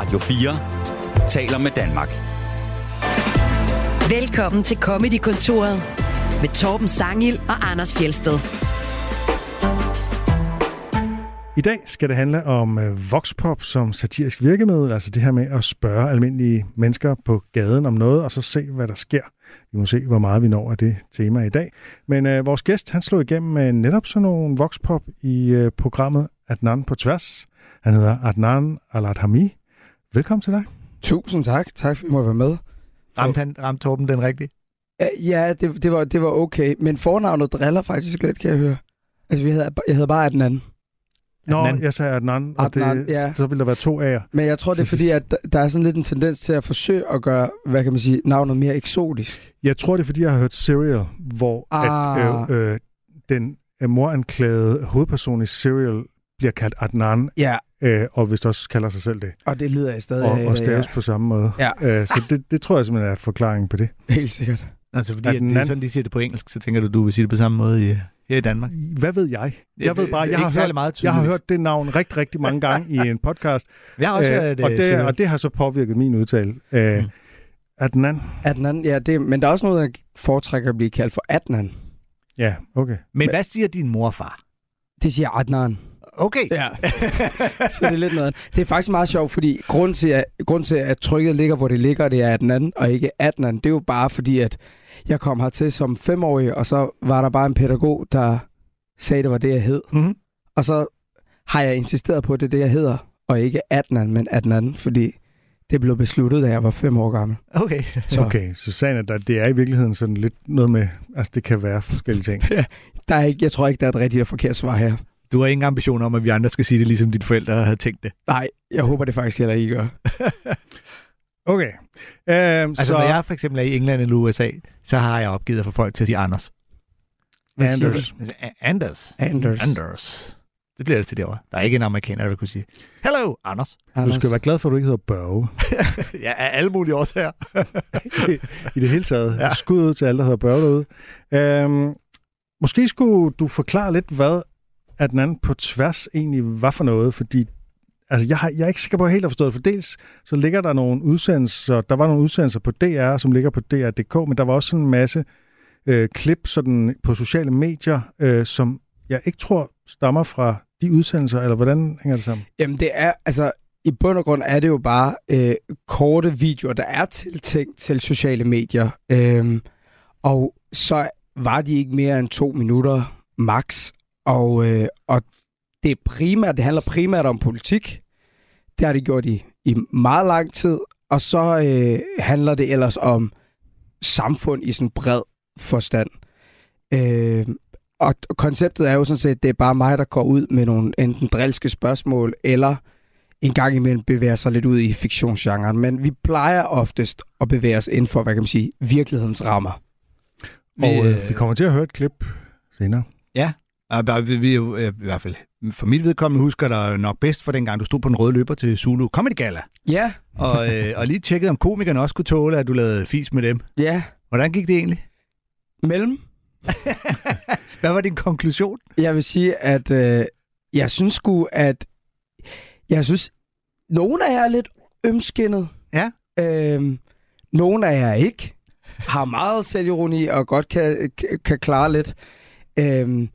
Radio 4 taler med Danmark. Velkommen til Comedy-kontoret med Torben Sangil og Anders Fjelsted. I dag skal det handle om øh, voxpop som satirisk virkemiddel, altså det her med at spørge almindelige mennesker på gaden om noget, og så se, hvad der sker. Vi må se, hvor meget vi når af det tema i dag. Men øh, vores gæst, han slog igennem med netop sådan nogle voxpop i øh, programmet Adnan på tværs. Han hedder Adnan Aladhami. Velkommen til dig. Tusind tak. Tak for, at I må være med. Ramte, han, ramte Torben den rigtigt? Ja, det, det, var, det var okay. Men fornavnet driller faktisk lidt, kan jeg høre. Altså, vi hedder, jeg hedder bare Adnan. Nå, Adnan. jeg sagde Adnan, og Adnan, det, ja. så vil der være to A'er. Men jeg tror, det er fordi, at der- er sådan lidt en tendens til at forsøge at gøre, hvad kan man sige, navnet mere eksotisk. Jeg tror, det er, fordi jeg har hørt Serial, hvor Ah. at, øh, øh, den moranklagede hovedperson i Serial bliver kaldt Adnan, Ja, øh, og hvis også kalder sig selv det. og det lider jeg stadig og, og staves på samme måde. Ja. Øh, så det, det tror jeg simpelthen er forklaringen på det. Ja, helt sikkert. Altså, fordi At at det er sådan, de siger det på engelsk, så tænker du, du vil sige det på samme måde i, her i Danmark. Hvad ved jeg? Jeg ved bare, det jeg har, hørt, meget jeg har hørt det navn rigtig, rigtig mange gange i en podcast, Jeg har også hørt, øh, og, øh, det, og det har så påvirket min udtale. Øh, Mm. Adnan? Adnan, ja, det, men der er også noget, der foretrækker at blive kaldt for Adnan. Ja, okay. Men hvad siger din mor og far? Det siger Adnan. Okay. Ja. så det er lidt noget. Det er faktisk meget sjovt, fordi grund til, at, grund til, at trykket ligger, hvor det ligger, det er Adnan og ikke Adnan. Det er jo bare fordi, at jeg kom hertil som femårig, og så var der bare en pædagog, der sagde, det var det, jeg hed. Mhm. Og så har jeg insisteret på, at det er det, jeg hedder, og ikke Adnan, men Adnan, fordi det blev besluttet, da jeg var fem år gammel. Okay. Så Okay, så sagen er, at det er i virkeligheden sådan lidt noget med, altså det kan være forskellige ting. der er ikke, jeg tror ikke, der er et rigtigt og forkert svar her. Du har ingen ambition om, at vi andre skal sige det, ligesom dine forældre havde tænkt det. Nej, jeg håber det faktisk heller ikke, I gør. Okay. Øhm, Altså, så når jeg for eksempel er i England eller USA, så har jeg opgivet at få folk til at sige Anders. Anders. Anders. Anders. Anders. Det bliver det til derovre. Der er ikke en amerikaner, der vil kunne sige, Hello, Anders. Du skal være glad for, at du ikke hedder Børge. ja, af alle mulige årsager. I det hele taget. Ja. Skud ud til alle, der hedder Børge derude. Øhm, måske skulle du forklare lidt, hvad at den anden på tværs egentlig var for noget, fordi altså, jeg, har, jeg er ikke sikker på, at helt at forstået det, for dels så ligger der nogle udsendelser, der var nogle udsendelser på DR, som ligger på DR.dk, men der var også sådan en masse øh, klip sådan på sociale medier, øh, som jeg ikke tror stammer fra de udsendelser, eller hvordan hænger det sammen? Jamen det er, altså i bund og grund er det jo bare øh, korte videoer, der er tiltænkt til sociale medier. øh, og så var de ikke mere end to minutter max. Og, øh, og det, er primært, det handler primært om politik. Det har de gjort i, i meget lang tid. Og så øh, handler det ellers om samfund i sådan bred forstand. Øh, og konceptet er jo sådan set, det er bare mig, der går ud med nogle enten drilske spørgsmål, eller en gang imellem bevæger sig lidt ud i fiktionsgenren. Men vi plejer oftest at bevæge os inden for, hvad kan man sige, virkelighedens rammer. Og øh, vi kommer til at høre et klip senere. Ja, vi, er jo, øh, i hvert fald for mit vedkommende husker der nok bedst for dengang, du stod på den røde løber til Zulu Comedy Gala, Ja, og, øh, og lige tjekkede, om komikerne også kunne tåle, at du lavede fis med dem. ja. Hvordan gik det egentlig? Mellem. Hvad var din konklusion? Jeg vil sige, at øh, jeg synes sgu, at jeg synes, nogle af jer er lidt ømskinnet. Ja. Øhm, nogle af jer ikke. Har meget selvironi og godt kan, kan, klare lidt. Øhm,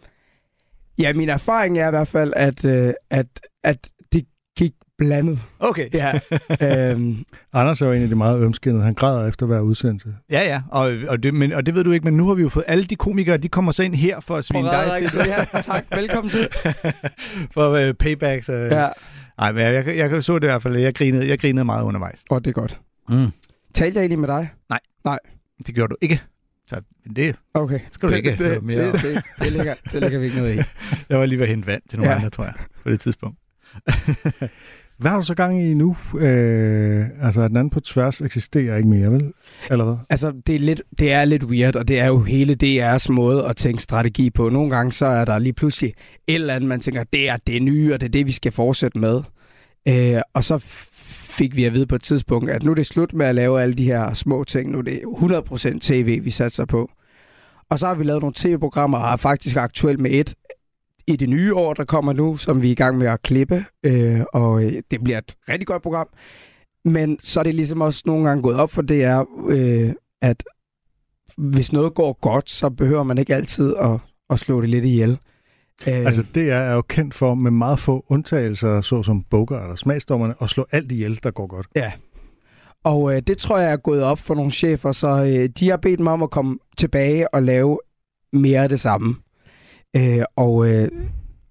ja, min erfaring er i hvert fald, at, øh, at, at det gik blandet. Okay. Ja. øhm, Anders er jo en af de meget ømskinnede. Han græder efter hver udsendelse. Ja, ja, og, og, det, men, og det ved du ikke, men nu har vi jo fået alle de komikere, de kommer så ind her for at svine dig til. Ja, tak. Velkommen til. for øh, paybacks. Øh. Ja. Ej, men jeg, jeg, jeg så det i hvert fald, jeg grinede, jeg grinede meget undervejs. Og det er godt. Mm. Talte jeg egentlig med dig? Det gjorde du ikke. Så men det, Okay. Skal du det, ikke det, høre det, mere om. det, det, det, ligger, det ligger vi ikke noget i. jeg var lige ved at hente vand til nogle Ja. andre, tror jeg, på det tidspunkt. Hvad har du så gang i nu? Øh, altså, at den anden på tværs eksisterer ikke mere, vel? Eller hvad? Altså, det er, lidt, det er lidt weird, og det er jo hele DR's måde at tænke strategi på. Nogle gange så er der lige pludselig et eller andet, man tænker, det er det nye, og det er det, vi skal fortsætte med. Øh, og så fik vi at vide på et tidspunkt, at nu er det slut med at lave alle de her små ting. Nu er det 100% tv, vi satser på. Og så har vi lavet nogle tv-programmer, og er faktisk aktuelt med et i det nye år, der kommer nu, som vi er i gang med at klippe. Øh, og øh, det bliver et rigtig godt program. Men så er det ligesom også nogle gange gået op for det er, øh, at hvis noget går godt, så behøver man ikke altid at, at slå det lidt ihjel. Øh, Altså, det er jo kendt for med meget få undtagelser, såsom Bogart og smagsdommerne, at slå alt ihjel, der går godt. Og øh, det tror jeg er gået op for nogle chefer, så øh, de har bedt mig om at komme tilbage og lave mere af det samme. Øh, og øh,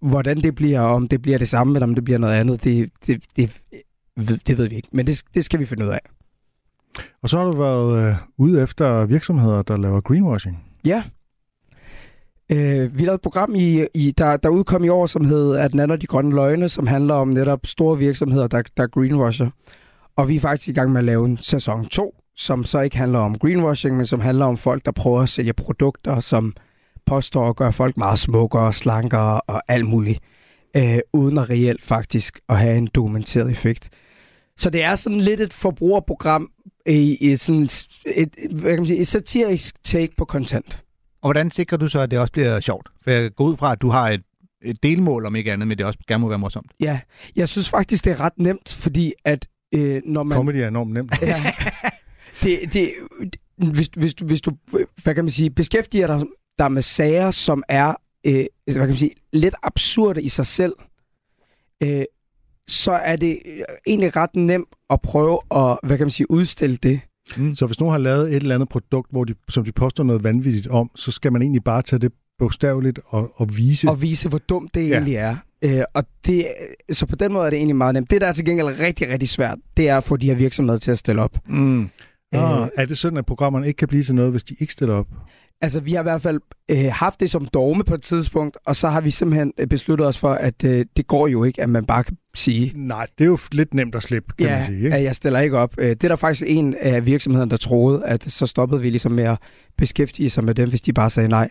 hvordan det bliver, om det bliver det samme, eller om det bliver noget andet, det, det, det, ved- det ved vi ikke. Men det, det skal vi finde ud af. Og så har du været øh, ude efter virksomheder, der laver greenwashing. Ja. Øh, vi lavede et program, i, i, der, der udkom i år, som hed At den de grønne løgne, som handler om netop store virksomheder, der, der greenwasher. Og vi er faktisk i gang med at lave en sæson 2, som så ikke handler om greenwashing, men som handler om folk, der prøver at sælge produkter, som påstår at gøre folk meget smukkere, slankere og alt muligt, øh, uden at reelt faktisk at have en dokumenteret effekt. Så det er sådan lidt et forbrugerprogram i, i sådan et, hvad kan man sige, et satirisk take på content. Og hvordan sikrer du så, at det også bliver sjovt? For jeg går ud fra, at du har et, et delmål, om ikke andet, men det også gerne må være morsomt. Ja, jeg synes faktisk, det er ret nemt, fordi at øh, når man... Comedy er enormt nemt. Ja, det, det, hvis, hvis, du, hvis du, hvad kan man sige, beskæftiger dig, dig med sager, som er, øh, hvad kan man sige, lidt absurde i sig selv, øh, så er det egentlig ret nemt at prøve at, hvad kan man sige, udstille det. Så hvis nogen har lavet et eller andet produkt, hvor de, som de påstår noget vanvittigt om, så skal man egentlig bare tage det bogstaveligt og, og vise. Og vise, hvor dumt det Ja. egentlig er. Øh, og det, så på den måde er det egentlig meget nemt. Det, der er til gengæld rigtig, rigtig svært, det er at få de her virksomheder til at stille op. Mm. Ah, Øh, er det sådan, at programmerne ikke kan blive til noget, hvis de ikke stiller op? Altså, vi har i hvert fald øh, haft det som dogme på et tidspunkt, og så har vi simpelthen øh, besluttet os for, at øh, det går jo ikke, at man bare kan sige, Nej, det er jo lidt nemt at slippe, kan ja, man sige. Ikke? jeg stiller ikke op. Øh, det er der faktisk en af virksomhederne, der troede, at så stoppede vi ligesom med at beskæftige sig med dem, hvis de bare sagde nej.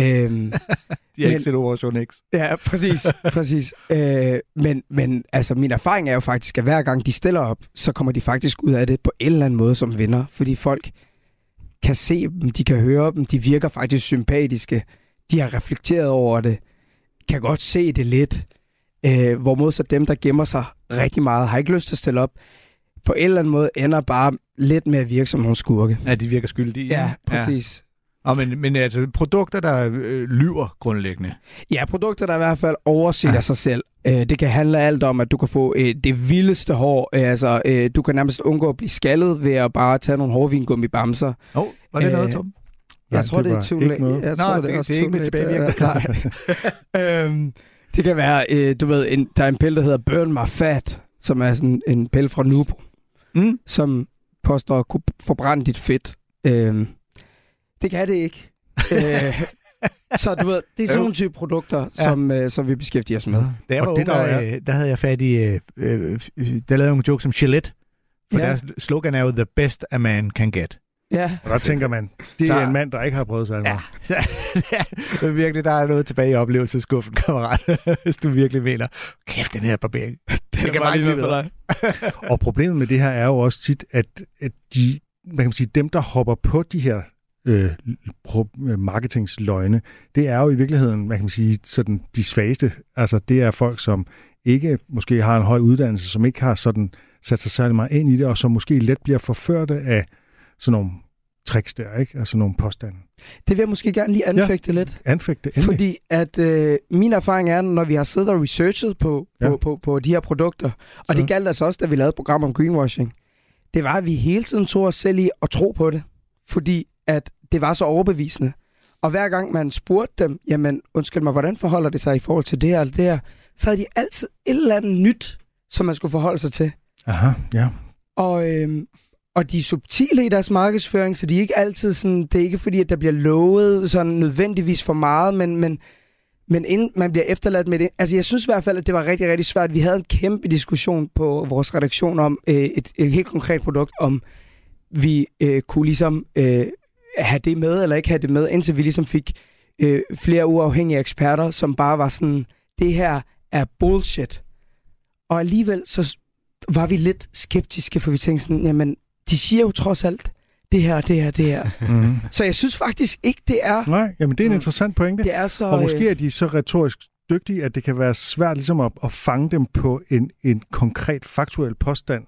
Øhm, De har Men- ikke set Operation X. ja, præcis. præcis. Øh, men, men altså, min erfaring er jo faktisk, at hver gang de stiller op, så kommer de faktisk ud af det på en eller anden måde som vinder, fordi folk kan se dem, de kan høre dem, de virker faktisk sympatiske, de har reflekteret over det, kan godt se det lidt, øh, hvorimod så dem, der gemmer sig rigtig meget, har ikke lyst til at stille op, på en eller anden måde ender bare lidt med at virke som nogle skurke. Ja, de virker skyldige. Ja, præcis. Ja. Og men, men altså, produkter, der øh, lyver grundlæggende. Ja, produkter, der i hvert fald oversætter Ja. sig selv. Øh, det kan handle alt om, at du kan få øh, det vildeste hår. Øh, altså, øh, du kan nærmest undgå at blive skaldet ved at bare tage nogle hårvingummi bamser. Åh, oh, var det Øh, noget, Tom? Nej, jeg tror, det det, er too ikke late. Nå, tror, det- også det er ikke med tilbagevirkende nej. øhm, det kan være, øh, du ved, en, der er en pille, der hedder Burn My Fat, som er sådan en pille fra Nubo, Mm. som påstår at kunne forbrænde dit fedt. Øhm, det kan det ikke. øh, så du ved, det er sådan nogle type produkter, Ja. som, øh, som vi beskæftiger os med. Da jeg Og var det, ung, der der, er- øh, der havde jeg fat i... Øh, øh, der lavede jeg nogle jokes som Gillette. For Ja. ja. deres slogan er jo the best a man can get. Ja. Og der tænker man, det Så- er en mand, der ikke har prøvet sig Ja. det er virkelig, der er noget tilbage i oplevelseskuffen, kammerat. Hvis du virkelig mener, kæft, den her barbering. Det, kan bare ikke blive bedre. Og problemet med det her er jo også tit, at, at de, hvad kan man sige, dem, der hopper på de her øh, øh, marketingsløgne, det er jo i virkeligheden, hvad kan man sige, sådan de svageste. Altså det er folk, som ikke måske har en høj uddannelse, som ikke har sådan sat sig særlig meget ind i det, og som måske let bliver forførte af sådan nogle tricks der, ikke? Altså nogle påstande. Det vil jeg måske gerne lige anfægte ja. lidt. Anfægte endelig. Fordi at øh, min erfaring er, når vi har siddet og researchet på, Ja. på, på, på de her produkter, og Så. det galt altså også, da vi lavede et program om greenwashing, det var, at vi hele tiden tog os selv i at tro på det. Fordi at det var så overbevisende. Og hver gang man spurgte dem, jamen undskyld mig, hvordan forholder det sig i forhold til det her eller det her, så havde de altid et eller andet nyt, som man skulle forholde sig til. Aha, ja. Og, øhm, og de er subtile i deres markedsføring, så de er ikke altid sådan, det er ikke fordi, at der bliver lovet sådan nødvendigvis for meget, men, men, men inden man bliver efterladt med det. Altså jeg synes i hvert fald, at det var rigtig, rigtig svært. Vi havde en kæmpe diskussion på vores redaktion om øh, et, et helt konkret produkt, om vi øh, kunne ligesom øh, have det med eller ikke have det med, indtil vi ligesom fik øh, flere uafhængige eksperter, som bare var sådan, det her er bullshit. Og alligevel så var vi lidt skeptiske, for vi tænkte sådan, jamen, de siger jo trods alt det her, det her, det her. Mm-hmm. Så jeg synes faktisk ikke, det er, Nej, jamen det er en Mm. interessant pointe. det er så... Og måske øh, er de så retorisk dygtige, at det kan være svært ligesom at, at fange dem på en, en konkret faktuel påstand.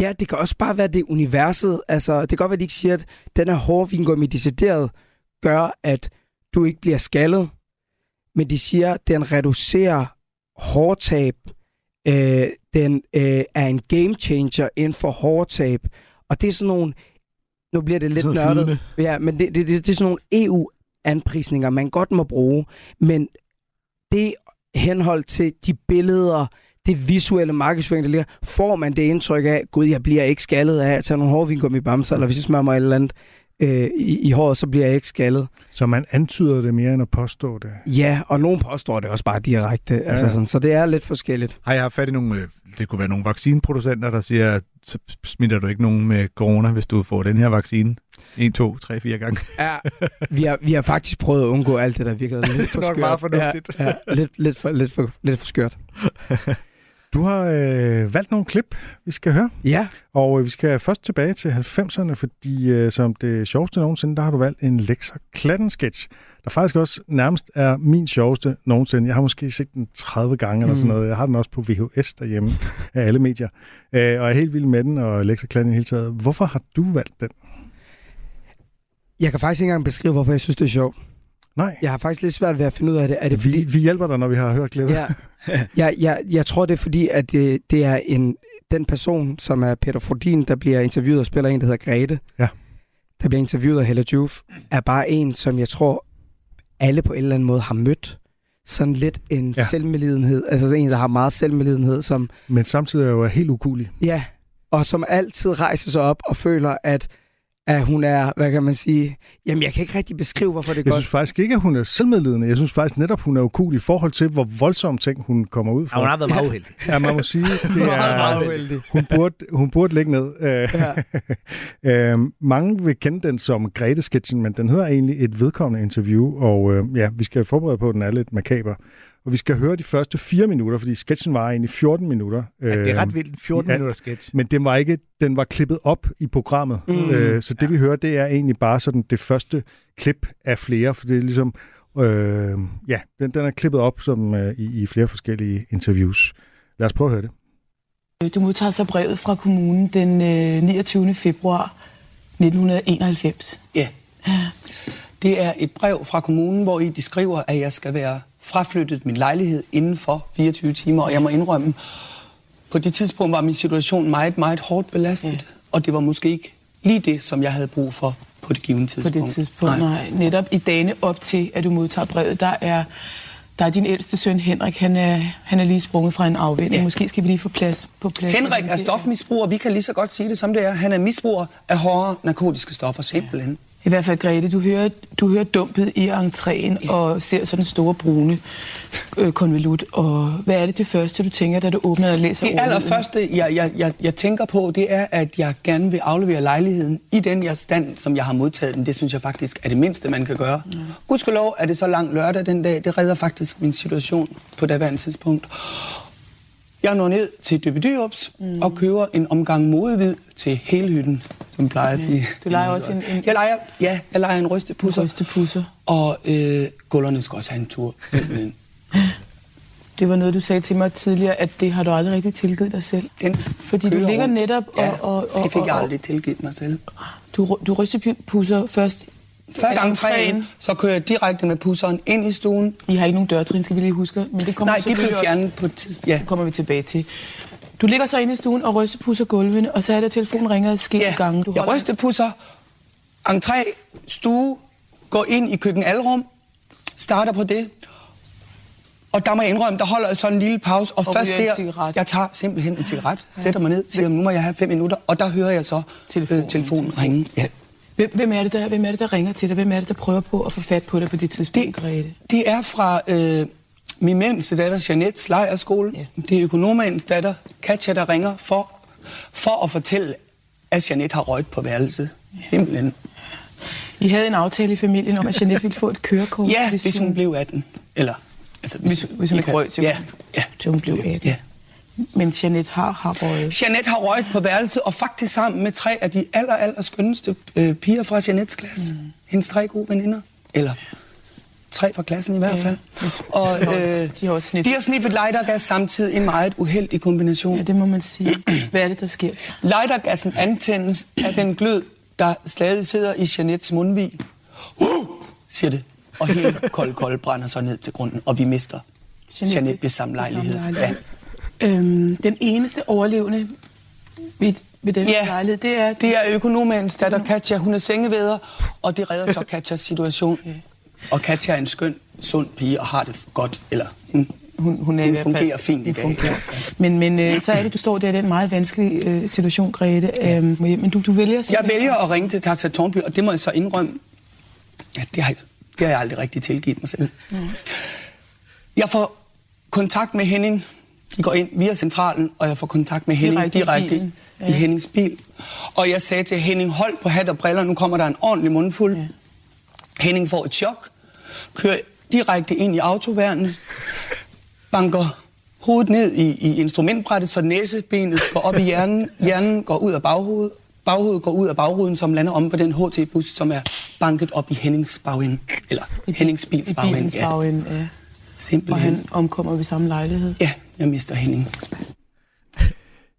Ja, det kan også bare være det universet. Altså, det kan godt være, at de ikke siger, at den her hårde vingummi decideret gør, at du ikke bliver skaldet. Men de siger, at den reducerer hårtab. Øh, den øh, er en game changer inden for hårtab. Og det er sådan nogle... Nu bliver det lidt Sådan nørdet. flydende. Ja, men det, det, det, det er sådan nogle EU-anprisninger, man godt må bruge. Men det henhold til de billeder, det visuelle markedsføring, der ligger, får man det indtryk af, gud, jeg bliver ikke skaldet af at tage nogle hårvingummi bamser, eller hvis jeg smører mig et eller andet øh, i, i håret, så bliver jeg ikke skaldet. Så man antyder det mere end at påstå det. Ja, og nogen påstår det også bare direkte. Ja. Altså sådan, så det er lidt forskelligt. Har jeg haft fat i nogle, øh, det kunne være nogle vaccineproducenter, der siger, så smitter du ikke nogen med corona, hvis du får den her vaccine. 1, 2, 3, 4 gange. Ja, vi har, vi har faktisk prøvet at undgå alt det, der virkede lidt for Nok skørt. meget fornuftigt. Ja, ja lidt, lidt, for, lidt, for, lidt for skørt. Du har øh, valgt nogle klip, vi skal høre. Ja, Og øh, vi skal først tilbage til 90'erne, fordi øh, som det sjoveste nogensinde, der har du valgt en Lexa Klatten-sketch, der faktisk også nærmest er min sjoveste nogensinde. Jeg har måske set den 30 gange eller sådan Mm. noget. Jeg har den også på VHS derhjemme af alle medier. Øh, og jeg er helt vild med den, og Lexa Klatten i hele taget. Hvorfor har du valgt den? jeg kan faktisk ikke engang beskrive, hvorfor jeg synes, det er sjovt. Nej, Jeg har faktisk lidt svært ved at finde ud af det. Er det vi, fordi... vi hjælper dig, når vi har hørt klippet. Ja, jeg, jeg, jeg tror, det er fordi, at det, det er en, den person, som er Peter Frodin, der bliver interviewet og spiller en, der hedder Grete. Ja. Der bliver interviewet af Hella Juf, er bare en, som jeg tror, alle på en eller anden måde har mødt. Sådan lidt en Ja. selvmedlidenhed. Altså en, der har meget selvmedlidenhed, som, Men samtidig er jo helt ukulig. ja, og som altid rejser sig op og føler, at, at hun er, hvad kan man sige, jamen jeg kan ikke rigtig beskrive, hvorfor det er Jeg godt. synes faktisk ikke, at hun er selvmedledende. Jeg synes faktisk netop, hun er ukulig i forhold til, hvor voldsomme ting hun kommer ud Ja, fra. hun har været meget uheldig. Ja, man må sige, det Meget, meget er, uheldig. hun, burde, hun burde ligge ned. Øh, Ja. øh, mange vil kende den som Grete-sketchen, men den hedder egentlig et vedkommende interview, og øh, ja, vi skal forberede på, at den er lidt makaber. Og vi skal høre de første fire minutter, fordi sketchen var egentlig 14 minutter. Ja, det er Øh, ret vildt. En 14 i alt. minutter sketch. Men den var ikke, den var klippet op i programmet. Mm. Øh, så det vi hører, det er egentlig bare sådan det første klip af flere, for det er ligesom, øh, ja, den, den er klippet op som øh, i, i flere forskellige interviews. Lad os prøve at høre det. Du modtager så brevet fra kommunen den øh, 29. februar 1991. Ja. Det er et brev fra kommunen, hvor i de skriver, at jeg skal være fraflyttet min lejlighed inden for 24 timer. Og jeg må indrømme, på det tidspunkt var min situation meget, meget hårdt belastet. Ja. Og det var måske ikke lige det, som jeg havde brug for på det givende På tidspunkt. det tidspunkt, nej. nej. Netop i dagene op til, at du modtager brevet, der er, der er din ældste søn Henrik, han er, han er lige sprunget fra en afvinding. Ja. Ja. Måske skal vi lige få plads på plads. Henrik er stofmisbruger. Vi kan lige så godt sige det, som det er. Han er misbruger af hårde narkotiske stoffer, simpelthen. I hvert fald, Grete, du hører, du hører dumpet i entréen ja. og ser sådan en store brune øh, konvolut. Og hvad er det det første, du tænker, da du åbner og læser Det allerførste, jeg, jeg, jeg, jeg tænker på, det er, at jeg gerne vil aflevere lejligheden i den jeg stand, som jeg har modtaget den. Det synes jeg faktisk er det mindste, man kan gøre. Mm. Gudskelov er det så lang lørdag den dag. Det redder faktisk min situation på daværende tidspunkt. Jeg når ned til Dybe Dyrups mm. og køber en omgang modehvid til hele hytten, som jeg plejer at sige. Du leger også en- en- Jeg leger, ja, jeg leger en rystepusser. Rystepusser. Og øh, gullerne skal også have en tur, simpelthen. Det var noget, du sagde til mig tidligere, at det har du aldrig rigtig tilgivet dig selv. Den Fordi du ligger rundt. netop og... Ja, og, og, det fik jeg aldrig tilgivet mig selv. Du, du rystepusser først Først i entréen, så kører jeg direkte med pusseren ind i stuen. I har ikke nogen dørtrin, skal vi lige huske. Men det kommer Nej, det blev fjernet på et tidspunkt. Ja. Det kommer vi tilbage til. Du ligger så inde i stuen og rystepusser gulvene, og så er der telefonen ringer skidt ja. gange. Du Jeg rystepusser, entré, stue, går ind i køkken alrum, starter på det. Og der må jeg indrømme, der holder jeg så en lille pause. Og, Og først der, jeg tager simpelthen en cigaret, sætter mig ned, siger, nu må jeg have fem minutter. Og der hører jeg så Telefonen. telefonen, øh, telefonen ringe. Ja. Hvem, hvem, er det, der, hvem er det, der ringer til dig? Hvem er det, der prøver på at få fat på dig på det tidspunkt, Det, Grete? det er fra øh, min mellemste datter, Jeanettes lejerskole. Ja. Ja. Det er økonomens datter, Katja, der ringer for, for at fortælle, at Jeanette har røget på værelset. Simpelthen. I havde en aftale i familien om, at Jeanette ville få et kørekort. Ja, hvis hun blev 18. Eller, altså, Hvis, hvis hun ikke røg til, Ja, ja. til hun blev 18. ja. Men Jeanette har, har røget. Jeanette har røget på værelset, og faktisk sammen med tre af de aller, aller skønneste øh, piger fra Jeanettes klasse. Mm. Hendes tre gode veninder. Eller tre fra klassen i hvert Ja. fald. Og De har også- øh, de har også sniffet. de har sniffet lightergas samtidig en meget uheldig kombination. Ja, det må man sige. Hvad er det, der sker så? Lightergassen antændes af den glød, der stadig sidder i Jeanettes mundvig. Uh, siger det. Og hele kold kold brænder så ned til grunden, og vi mister Jeanette ved samme lejlighed. Ja. Øhm, den eneste overlevende ved, ved den Ja. lejlighed, det er... Det er økonomens datter Katja. Hun er sengevæder, og det redder så Katjas situation. Og Katja er en skøn, sund pige og har det godt. Eller hun, hun, hun, er hun i hvert fald, fungerer fint i dag. fungerer. Men, men øh, så er det, du står der i den meget vanskelige øh, situation, Grete. Øhm, men du, du vælger Jeg vælger at ringe til Taxa Tornby, og det må jeg så indrømme. Ja, det har, det har jeg aldrig rigtig tilgivet mig selv. Jeg får kontakt med Henning. Vi går ind via centralen, og jeg får kontakt med Henning Direkte direkte, i i, Ja. i Hennings bil. Og jeg sagde til Henning, hold på hat og briller, nu kommer der en ordentlig mundfuld. Ja. Henning får et chok, kører direkte ind i autoværnet, banker hovedet ned i, i instrumentbrættet, så næsebenet går op i hjernen, hjernen går ud af baghovedet, baghovedet går ud af bagruden, som lander om på den HT-bus, som er banket op i Hennings bagende, eller I, Hennings bils I bagende. bilens Ja, bagende, ja. Og simpelthen. han omkommer ved samme lejlighed. Ja, jeg mister Henning.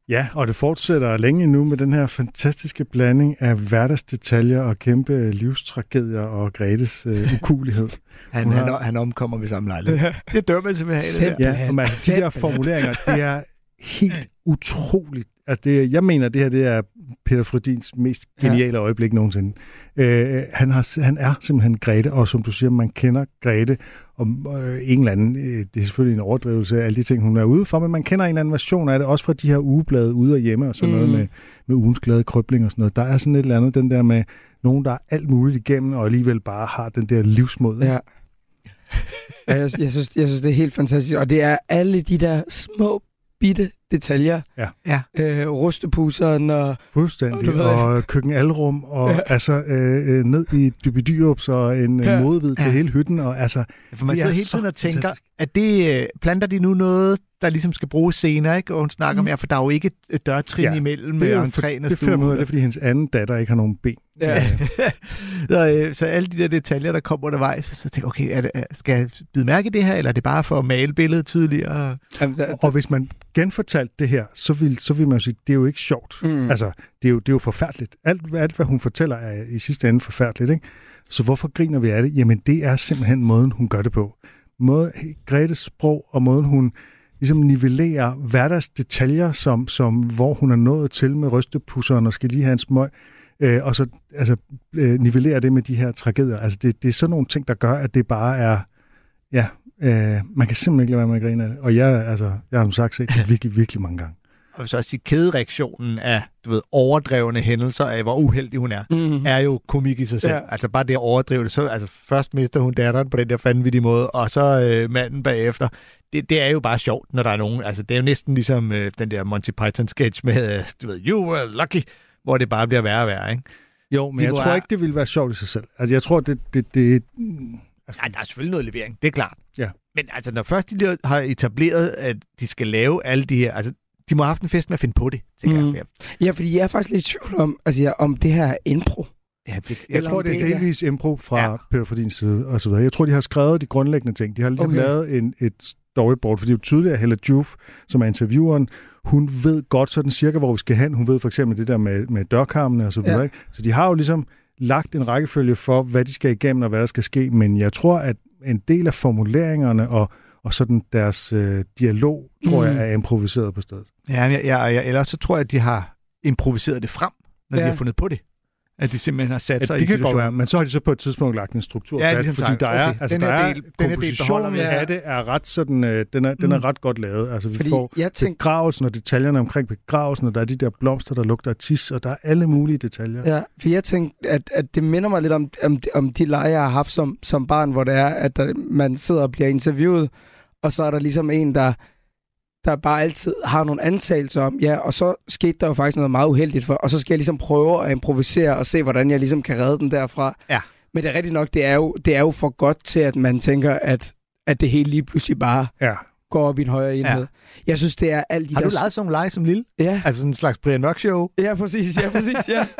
Ja, og det fortsætter længe nu med den her fantastiske blanding af hverdagsdetaljer og kæmpe livstragedier og Gretes øh, ukulighed. Han, Hun han, har- han omkommer ved samme lejlighed. Det dømmer simpelthen af det der. Ja, men altså, de der formuleringer, det er helt utroligt. Altså, det, jeg mener, det her det er Peter Fredins mest geniale ja. øjeblik nogensinde. Øh, han, har, han er simpelthen Grete, og som du siger, man kender Grete, og øh, en eller anden, øh, det er selvfølgelig en overdrivelse af alle de ting, hun er ude for, men man kender en eller anden version af det, også fra de her ugeblade ude og hjemme og sådan mm. noget med, med ugens glade krøbling og sådan noget. Der er sådan et eller andet, den der med nogen, der er alt muligt igennem, og alligevel bare har den der livsmod. ja jeg, jeg, synes, jeg synes, det er helt fantastisk. Og det er alle de der små, bitte detaljer. Ja. Ja. Øh, rustepusseren og... Fuldstændig. Ved Og køkkenalrum, og Ja. altså øh, øh, ned i dybidyrups og en Ja. modvid til Ja. hele hytten. Og altså, For man Det er sidder hele så tiden og tænker, fantastisk. at det øh, planter de nu noget, der ligesom skal bruges senere, ikke? Og hun snakker mm. om, ja, for der er jo ikke et dørtrin ja. Imellem det er med entréen og det af, det er, stuen. fordi hendes anden datter ikke har nogen ben. Ja. Øh, så, øh, så alle de der detaljer, der kommer undervejs, så tænker jeg, okay, er det, skal jeg bide mærke i det her, eller er det bare for at male billedet tydeligere? Jamen, der, Og hvis man genfortalte det her, så vil, så vil man jo sige, det er jo ikke sjovt. Mm. Altså, det er, jo, det er jo forfærdeligt. Alt, alt, hvad hun fortæller, er i sidste ende forfærdeligt. Ikke? Så hvorfor griner vi af det? Jamen, det er simpelthen måden, hun gør det på. Måde, Gretes sprog og måden, hun ligesom nivellerer hverdagsdetaljer, som, som, hvor hun er nået til med rystepusseren og skal lige have en smøg, øh, og så altså, øh, nivellerer det med de her tragedier. Altså, det, det er sådan nogle ting, der gør, at det bare er, ja, øh, man kan simpelthen ikke lade være med at grine af det. Og jeg, altså, jeg har som sagt set det virkelig, virkelig mange gange. Og så også sige, kædereaktionen af, du ved, overdrevne hændelser af, hvor uheldig hun er, mm. er jo komik i sig selv. Ja. Altså bare det at overdrive det. Så, altså først mister hun datteren på den der vanvittige måde, og så øh, manden bagefter. Det, det er jo bare sjovt, når der er nogen. Altså det er jo næsten ligesom øh, den der Monty Python sketch med, øh, du ved, you were lucky, hvor det bare bliver værre og værre, ikke? Jo, men De jeg tror er- ikke, det ville være sjovt i sig selv. Altså, jeg tror, det... det, det Ja, der er selvfølgelig noget levering, det er klart. Ja. Men altså, når først de har etableret, at de skal lave alle de her... Altså, de må have haft en fest med at finde på det, tænker Mm. jeg. Ja, fordi jeg er faktisk lidt i tvivl om, altså, om det her er impro. Ja, det, jeg Eller tror, det er delvis impro fra Ja. Peter Fordins side og så videre. Jeg tror, de har skrevet de grundlæggende ting. De har ligesom Okay. lavet en, et storyboard, fordi det er jo tydeligt, at Hella Juf, som er intervieweren, hun ved godt sådan cirka, hvor vi skal hen. Hun ved for eksempel det der med, med dørkarmene og så videre. Ja. Ikke? Så de har jo ligesom lagt en rækkefølge for, hvad de skal igennem og hvad der skal ske. Men jeg tror, at en del af formuleringerne og, og sådan deres øh, dialog, tror Mm. jeg, er improviseret på stedet. Ja, jeg, jeg, jeg, ellers så tror jeg, at de har improviseret det frem, når ja. Ja. de har fundet på det. At de simpelthen har sat Ja, sig det i kan godt situationen. være, men så har de så på et tidspunkt lagt en struktur Ja, fast, ligesom fordi sagt, der er, okay, altså, den der er del- den her del kompositionen af det er ret sådan, øh, den, er, den Mm. er ret godt lavet. Altså, vi Fordi får jeg tænkte, begravelsen og detaljerne omkring begravelsen, og der er de der blomster, der lugter af tis, og der er alle mulige detaljer. Ja, for jeg tænkte, at, at det minder mig lidt om, om, om de lege, jeg har haft som, som barn, hvor det er, at der, man sidder og bliver interviewet, og så er der ligesom en, der, der bare altid har nogle antagelser om, ja, og så skete der jo faktisk noget meget uheldigt for, og så skal jeg ligesom prøve at improvisere og se, hvordan jeg ligesom kan redde den derfra. Ja. Men det er rigtigt nok, det er jo, det er jo for godt til, at man tænker, at, at det hele lige pludselig bare Ja. går op i en højere enhed. Ja. Jeg synes, det er alt de Har der... du leget sådan nogle lege som lille? Ja. Altså sådan en slags Brian Mørk show? ja, præcis, ja, præcis, ja.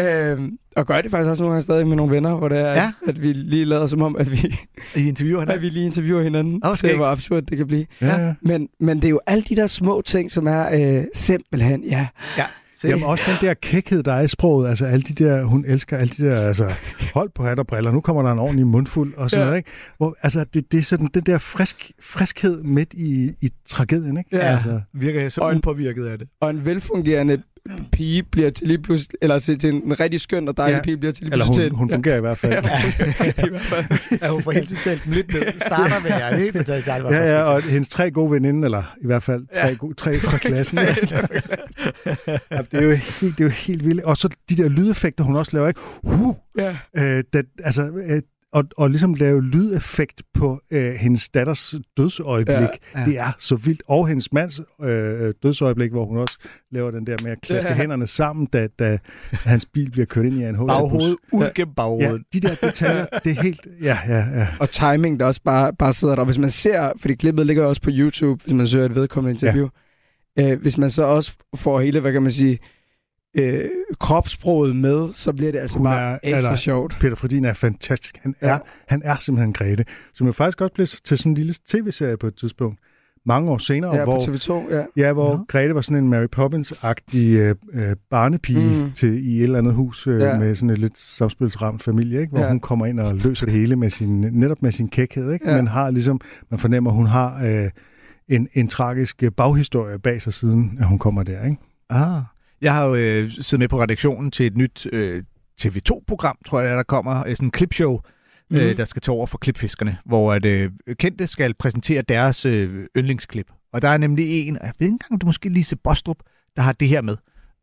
Øhm, og gør det faktisk også nogle gange stadig med nogle venner, hvor det er, Ja. ja. at vi lige lader som om, at vi, I interviewer at hende. vi lige interviewer hinanden. Skægt. Se, hvor absurd det kan blive. Ja, ja. Men, men det er jo alle de der små ting, som er øh, simpelthen, ja. Ja. Se. Jamen også den der kækhed, der er i sproget. Altså alle de der, hun elsker alle de der, altså hold på hat og briller. Nu kommer der en ordentlig mundfuld og sådan Ja. noget, ikke? Hvor, altså det, det er sådan den der frisk, friskhed midt i, i tragedien, ikke? Ja. Altså, Virker jeg så Og en- upåvirket af det. Og en velfungerende pige bliver til lige pludselig, eller til, til en rigtig skøn og dejlig Ja. ja. pige bliver til lige eller pludselig hun, til hun en- fungerer i hvert fald. Ja, i hvert fald. Ja, hun får hele tiden talt dem lidt ned. Starter med jer. Det er helt fantastisk. Ja, ja, faktisk og hendes tre gode veninder, eller i hvert fald tre, Ja. gode, tre fra klassen. ja, det, er jo helt, det er jo helt vildt. Og så de der lydeffekter, hun også laver, ikke? Uh, Ja. øh, det, altså, øh, og, og ligesom lave lydeffekt på øh, hendes datters dødsøjeblik. Ja, Ja, ja. ja. Det er så vildt. Og hendes mands øh, dødsøjeblik, hvor hun også laver den der med at klaske ja. Ja. hænderne sammen, da, da hans bil bliver kørt ind i en hul. Baghovedet ud gennem Ja, baghovedet. de der detaljer, det er helt... Ja, ja, ja. Og timing, der også bare, bare sidder der. Hvis man ser, fordi klippet ligger også på YouTube, hvis man søger et vedkommende interview. Ja. Øh, hvis man så også får hele, hvad kan man sige, øh, kropssproget med, så bliver det altså Hun bare er- ekstra eller- sjovt. Peter Frodin er fantastisk. Han er, ja. Ja. han er simpelthen Grete, som jo faktisk også blev til sådan en lille tv-serie på et tidspunkt, mange år senere, Ja, på hvor, TV2, ja. ja, hvor Nå. Grete var sådan en Mary Poppins-agtig øh, øh, barnepige mm. Til, i et eller andet hus øh, ja. Ja. med sådan en lidt samspilsramt familie, ikke? hvor ja. Ja. hun kommer ind og løser det hele med sin, netop med sin kækhed, ikke? Ja. men har ligesom, man fornemmer, at hun har øh, en, en tragisk baghistorie bag sig siden, at hun kommer der. Ikke? Ah. Jeg har jo øh, siddet med på redaktionen til et nyt øh, TV2-program, tror jeg, der kommer. Øh, sådan en clipshow, mm. øh, Mhm. der skal tage over for klipfiskerne, hvor at, øh, kendte skal præsentere deres øh, yndlingsklip. Og der er nemlig en, jeg ved ikke engang, om det er måske Lise Bostrup, der har det her med.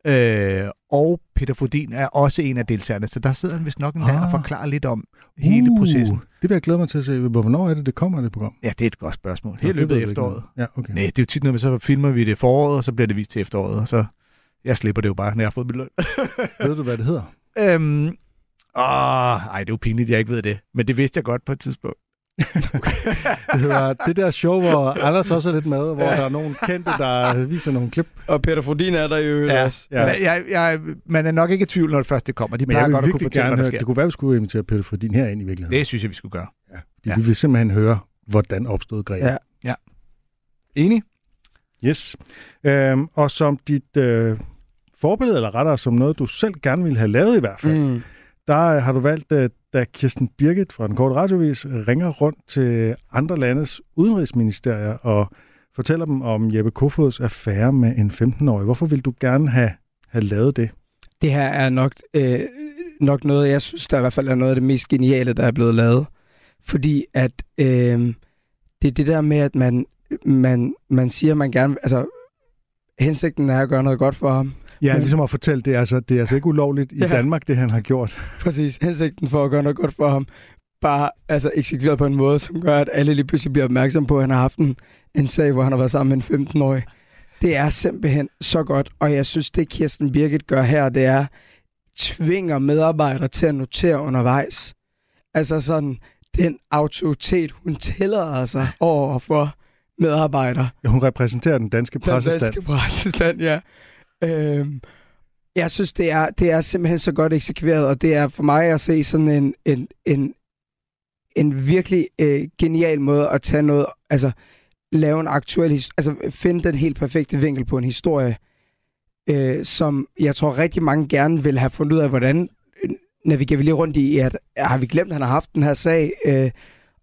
Øh, og Peter Fodin er også en af deltagerne, så der sidder han vist nok en ah. og Ah. forklarer lidt om hele processen. Det vil jeg glæde mig til at se. Hvor- Hvornår er det, det kommer, det program? Ja, det er et godt spørgsmål. Helt løbet af efteråret. Ja, okay. Nej, det er jo tit noget med, så filmer vi det foråret, og så bliver det vist til efteråret, og så jeg slipper det jo bare, når jeg har fået min løn. Ved du, hvad det hedder? Øhm, åh, ej, det er jo pinligt, jeg ikke ved det. Men det vidste jeg godt på et tidspunkt. Det hedder det der show, hvor Anders også er lidt med, hvor ja. der er nogle kendte, der viser nogle klip. Og Peter Frodin er der jo Ja. også. Ja. Ja. Jeg, jeg, man er nok ikke i tvivl, når det først det kommer. De Men jeg vil godt at kunne fortælle, gerne hvad der høre, sker. det kunne være, at vi skulle invitere Peter Fordin herind i virkeligheden. Det synes jeg, vi skulle gøre. Ja, fordi Ja. vi vil simpelthen høre, hvordan opstod Grete. Ja. Enig? Yes. Øhm, og som dit øh, forbillede, eller rettere som noget, du selv gerne ville have lavet i hvert fald, mm. Der øh, har du valgt, øh, da Kirsten Birgit fra den korte radiovis ringer rundt til andre landes udenrigsministerier og fortæller dem om Jeppe Kofods affære med en 15-årig. Hvorfor vil du gerne have, have lavet det? Det her er nok, øh, nok noget, jeg synes, der i hvert fald er noget af det mest geniale, der er blevet lavet. Fordi at øh, det er det der med, at man, man, man siger, at man gerne... Altså, hensigten er at gøre noget godt for ham. Ja, Men- ligesom at fortælle, det er altså, det er altså ikke ulovligt i Ja. Danmark, det han har gjort. Præcis. Hensigten for at gøre noget godt for ham. Bare altså, eksekveret på en måde, som gør, at alle lige pludselig bliver opmærksom på, at han har haft en, en sag, hvor han har været sammen med en 15-årig. Det er simpelthen så godt, og jeg synes, det Kirsten Birgit gør her, det er, tvinger medarbejdere til at notere undervejs. Altså sådan, den autoritet, hun tillader sig over for medarbejdere. Ja, hun repræsenterer den danske Den pressestand. danske pressestand, ja. Øhm, jeg synes, det er, det er simpelthen så godt eksekveret, og det er for mig at se sådan en, en, en, en virkelig øh, genial måde at tage noget, altså lave en aktuel historie, altså finde den helt perfekte vinkel på en historie, øh, som jeg tror rigtig mange gerne vil have fundet ud af, hvordan øh, navigerer vi lige rundt i, at har vi glemt, at han har haft den her sag, øh,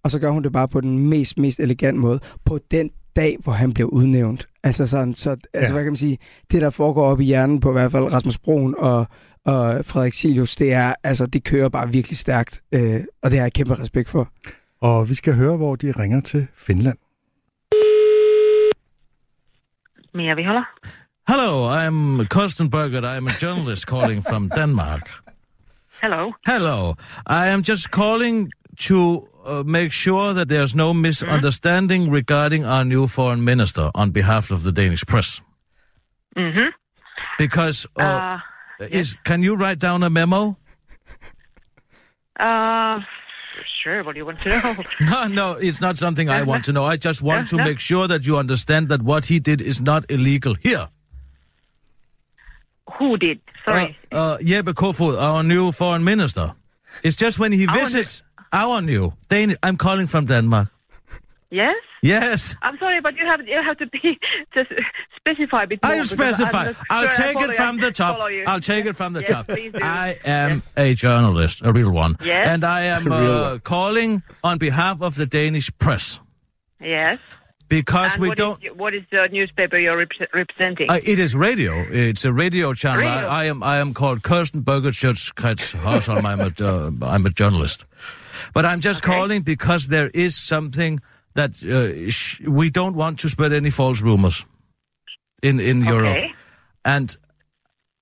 og så gør hun det bare på den mest, mest elegant måde, på den dag, hvor han blev udnævnt. Altså sådan, så, altså Ja. hvad kan man sige, det der foregår op i hjernen på i hvert fald Rasmus Broen og, og Frederik Silius, det er, altså det kører bare virkelig stærkt, øh, og det har jeg kæmpe respekt for. Og vi skal høre, hvor de ringer til Finland. Mia Vihola. Hello, I'm Carsten Bergert. I'm a journalist calling from Denmark. Hello. Hello, I am just calling to uh, make sure that there's no misunderstanding regarding our new foreign minister on behalf of the Danish press. Mm-hmm. Because uh, Uh, is can you write down a memo? uh, sure. What do you want to know? no, no, it's not something I want to know. I just want to yeah. make sure that you understand that what he did is not illegal here. Who did? Sorry. Uh, uh, Jeppe Kofod, our new foreign minister. It's just when he Our visits want you. Danish. I'm calling from Denmark. yes? Yes. I'm sorry, but you have you have to be just specify a bit. I'll specify. not I'll sure take it from the top. I'll take it from the Yes, top. I am a journalist, a real one. Yes. And I am uh, calling on behalf of the Danish press Yes. because and we what is don't. y- what is the newspaper you're repre- representing? Uh, it is radio. It's a radio channel. Radio. I, I am. I am called Kirsten Bergertschutz Hausholm. I'm a. Uh, I'm a journalist, but I'm just Okay. calling because there is something that uh, sh- we don't want to spread any false rumors in in Europe, Okay. and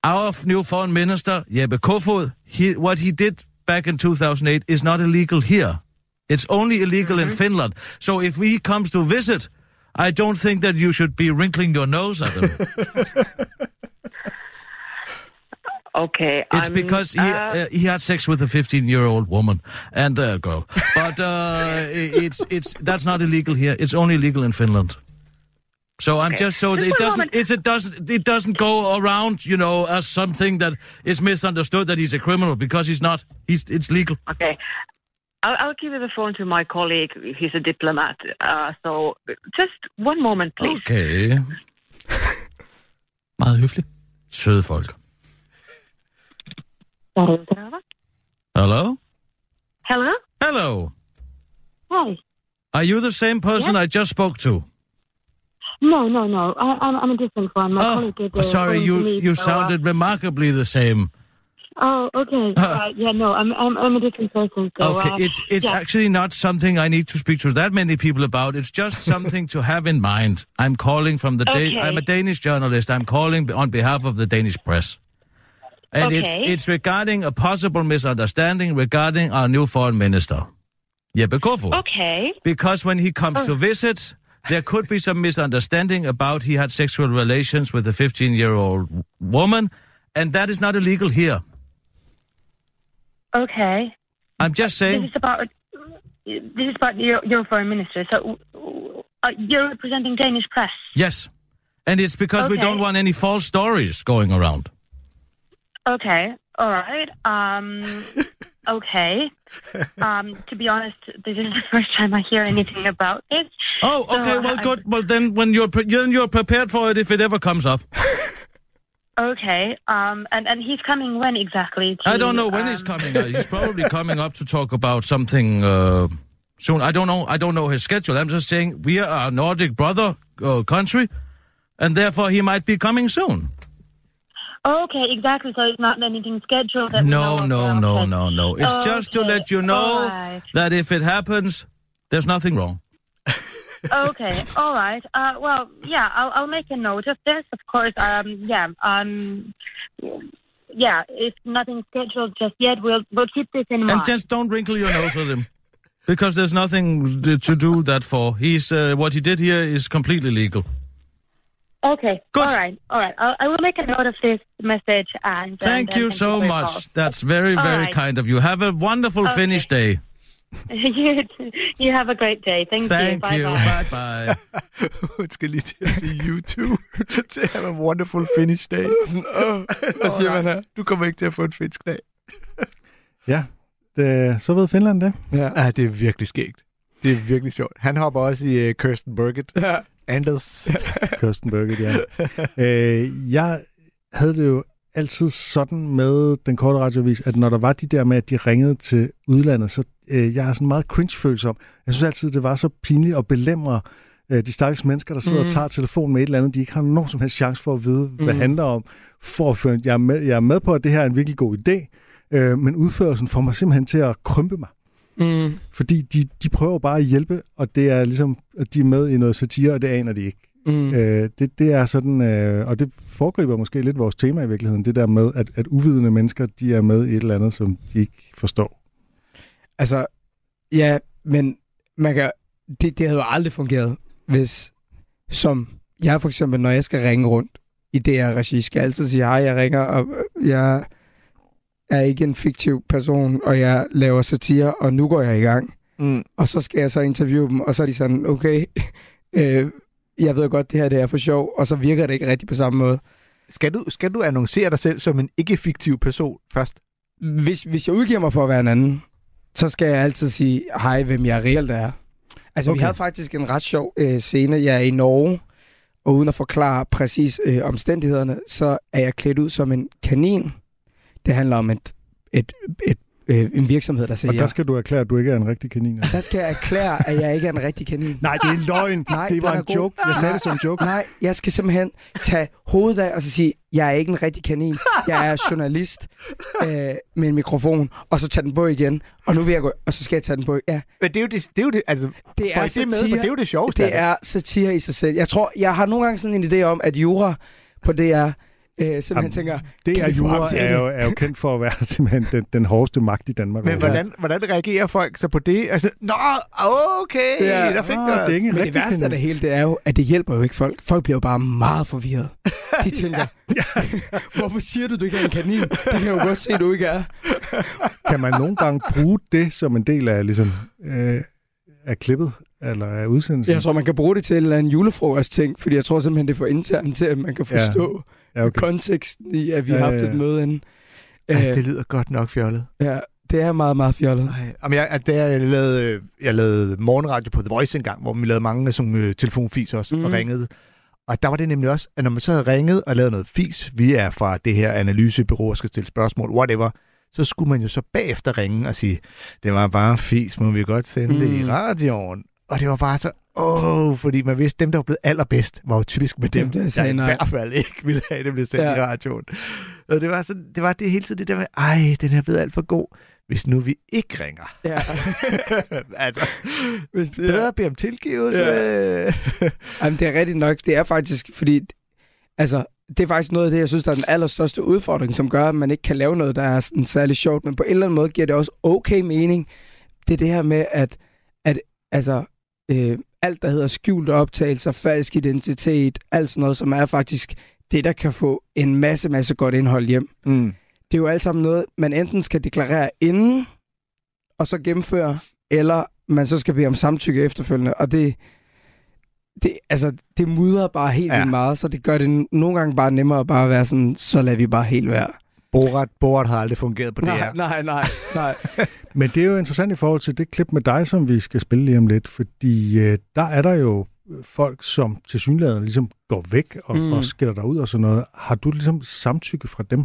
our new foreign minister Jeppe Kofod, he what he did back in 2008 is not illegal here. It's only illegal in Finland. So if he comes to visit, I don't think that you should be wrinkling your nose at him. okay. It's I'm, because he uh, uh, he had sex with a 15 year old woman and a girl, but uh, it's it's that's not illegal here. It's only legal in Finland. So I'm Okay. just so Just it doesn't it's, it doesn't it doesn't go around you know as something that is misunderstood that he's a criminal because he's not. He's it's legal. okay. I'll, I'll give you the phone to my colleague. He's a diplomat. Uh, so just one moment, please. Okay. Meget høfligt. Søde folk. Hello? Hello. Hello. Hi. Are you the same person I just spoke to? No, no, no. I, I'm, I'm a different one. My Oh, colleague did. Uh, sorry, you me, you so, uh, sounded remarkably the same. Oh, okay. Uh, yeah, no, I'm, I'm, I'm a different person. So, okay, uh, it's it's yeah. actually not something I need to speak to that many people about. It's just something to have in mind. I'm calling from the Okay. da- I'm a Danish journalist. I'm calling on behalf of the Danish press. And Okay. it's it's regarding a possible misunderstanding regarding our new foreign minister, Jeppe Kofod. Okay. Because when he comes to visit, there could be some misunderstanding about he had sexual relations with a 15-year-old woman, and that is not illegal here. Okay. I'm just saying. This is about this is about your, your foreign minister. So, uh, you're representing Danish press. Yes. And it's because we don't want any false stories going around. Okay. All right. Um. okay. Um. To be honest, this is the first time I hear anything about this. Oh, okay. uh, well, I- good. Well, then when you're pre- then you're prepared for it if it ever comes up. Okay. Um. And and he's coming when exactly? To, I don't know when he's um, coming. Uh, he's probably coming up to talk about something uh, soon. I don't know. I don't know his schedule. I'm just saying we are a Nordic brother uh, country, and therefore he might be coming soon. Okay, exactly. So it's not anything scheduled. That No, no, no, okay. no, no. It's just to let you know right. that if it happens, there's nothing wrong. Okay, all right. Uh, well, yeah, I'll, I'll make a note of this. Of course, um, yeah, um, yeah. If nothing's scheduled just yet, we'll we'll keep this in mind. And just don't wrinkle your nose at him. Because there's nothing to to do that for. He's uh, what he did here is completely legal. Okay, Good. all right, all right. I'll, I will make a note of this message and. Thank and, you and so much. call. That's very, All very right. kind of you. Have a wonderful Okay. finish day. you, you have a great day. Thank, Thank you. you. Bye-bye. Bye bye. Hun skal lige til at sige YouTube. til have a wonderful finish day. Hvad siger man her? Du kommer ikke til at få en finsk dag. Ja, det, så ved Finland det. Ja. Ja, det er virkelig skægt. Det er virkelig sjovt. Han hopper også i uh, Kirsten Birgit. ja. Anders. Kirsten Birgit, ja. øh, jeg havde det jo altid sådan med den korte radiovis, at når der var de der med, at de ringede til udlandet, så øh, jeg er sådan meget cringe-følsom. Jeg synes altid, det var så pinligt at belemre øh, de stakkels mennesker, der sidder mm. Og tager telefonen med et eller andet, de ikke har nogen som helst chance for at vide, hvad det handler om. For at føre, jeg, er med, jeg er med på, at det her er en virkelig god idé, øh, men udførelsen får mig simpelthen til at krympe mig. Mm. Fordi de, de prøver bare at hjælpe, og det er ligesom, at de er med i noget satire, og det aner de ikke. Mm. Øh, det, det er sådan, øh, og det foregriber måske lidt vores tema i virkeligheden, det der med, at, at uvidende mennesker, de er med i et eller andet, som de ikke forstår. Altså, ja, men man kan, det, det havde jo aldrig fungeret, hvis, som jeg for eksempel, når jeg skal ringe rundt i DR-regi, skal jeg altid sige, hej, jeg ringer, og jeg er ikke en fiktiv person, og jeg laver satire, og nu går jeg i gang. Mm. Og så skal jeg så interviewe dem, og så er de sådan, okay, øh, jeg ved godt, det her det er for sjov, og så virker det ikke rigtigt på samme måde. Skal du, skal du annoncere dig selv som en ikke-fiktiv person først? Hvis, hvis jeg udgiver mig for at være en anden, så skal jeg altid sige, hej, hvem jeg reelt er. Altså, okay. vi havde faktisk en ret sjov øh, scene. Jeg er i Norge, og uden at forklare præcis øh, omstændighederne, så er jeg klædt ud som en kanin. Det handler om et, et, et, øh, en virksomhed, der Og siger... der skal du erklære, at du ikke er en rigtig kanin. altså. der skal jeg erklære, at jeg ikke er en rigtig kanin. Nej, det er en løgn. Nej, det var en god. joke. Jeg sagde det som en joke. Nej, jeg skal simpelthen tage hovedet af og så sige, jeg er ikke en rigtig kanin. Jeg er journalist øh, med en mikrofon, og så tage den på igen. Og nu vil jeg gå, og så skal jeg tage den på. Ja, Men det er jo det, det, er jo det altså, det er I det med, for satire. det er jo det sjoveste. Det er satire i sig selv. Jeg tror, jeg har nogle gange sådan en idé om, at Jura på DR øh, simpelthen Jamen, tænker, Det er jura er det? jo, er jo kendt for at være simpelthen den, den hårdeste magt i Danmark. Men hvordan, hvordan reagerer folk så på det? Altså, nå, okay, Ja. der fik Ah, det ikke en men det værste af det hele, det er jo, at det hjælper jo ikke folk. Folk bliver jo bare meget forvirret. De tænker, hvorfor siger du, du ikke er en kanin? Det kan jeg jo godt se, du ikke er. Kan man nogle gange bruge det som en del af, ligesom, øh, af klippet eller af udsendelsen? Jeg tror, man kan bruge det til en eller anden julefrokost ting, fordi jeg tror simpelthen, det er for internt til, at man kan forstå ja, okay. okay. konteksten i, at vi har Ja, haft ja, et ja. møde inden. Ej, Øh, det lyder godt nok fjollet. ja, det er meget, meget fjollet. Ej, Jamen, jeg, at da jeg lavede, øh, jeg lavede morgenradio på The Voice engang, hvor vi lavede mange sådan øh, telefonfis også, mm. og Mhm. ringede. Og der var det nemlig også, at når man så havde ringet og lavet noget fis, vi er fra det her analysebureau og skal stille spørgsmål, whatever, så skulle man jo så bagefter ringe og sige, det var bare fis, må vi godt sende mm. det i Mm. radioen. Og det var bare så, åh, fordi man vidste, dem, der var blevet allerbedst, var jo typisk med dem, Dem, der der i nej. hvert fald ikke ville have det blev sendt Ja. i radioen. Og det var, sådan, det var det hele tiden det der med, ej, den her ved alt for god, hvis nu vi ikke ringer. Ja. altså, Hvis det bedre at bede om tilgivelse. Ja. Jamen, det er rigtigt nok. Det er faktisk, fordi... Altså, det er faktisk noget af det, jeg synes, der er den allerstørste udfordring, som gør, at man ikke kan lave noget, der er sådan særlig sjovt. Men på en eller anden måde giver det også okay mening. Det er det her med, at, at altså, øh, alt, der hedder skjulte optagelser, falsk identitet, alt sådan noget, som er faktisk det, der kan få en masse, masse godt indhold hjem. Mm. Det er jo alt sammen noget, man enten skal deklarere inden, og så gennemføre, eller man så skal bede om samtykke efterfølgende. Og det, det, altså, det mudrer bare helt Ja. vildt meget, så det gør det nogle gange bare nemmere at bare være sådan, så lader vi bare helt være. Borat, Borat har aldrig fungeret på det nej, her. nej, nej, nej. Men det er jo interessant i forhold til det klip med dig, som vi skal spille lige om lidt, fordi øh, der er der jo folk, som til synligheden ligesom går væk og, mm. og skiller dig ud og sådan noget. Har du ligesom samtykke fra dem?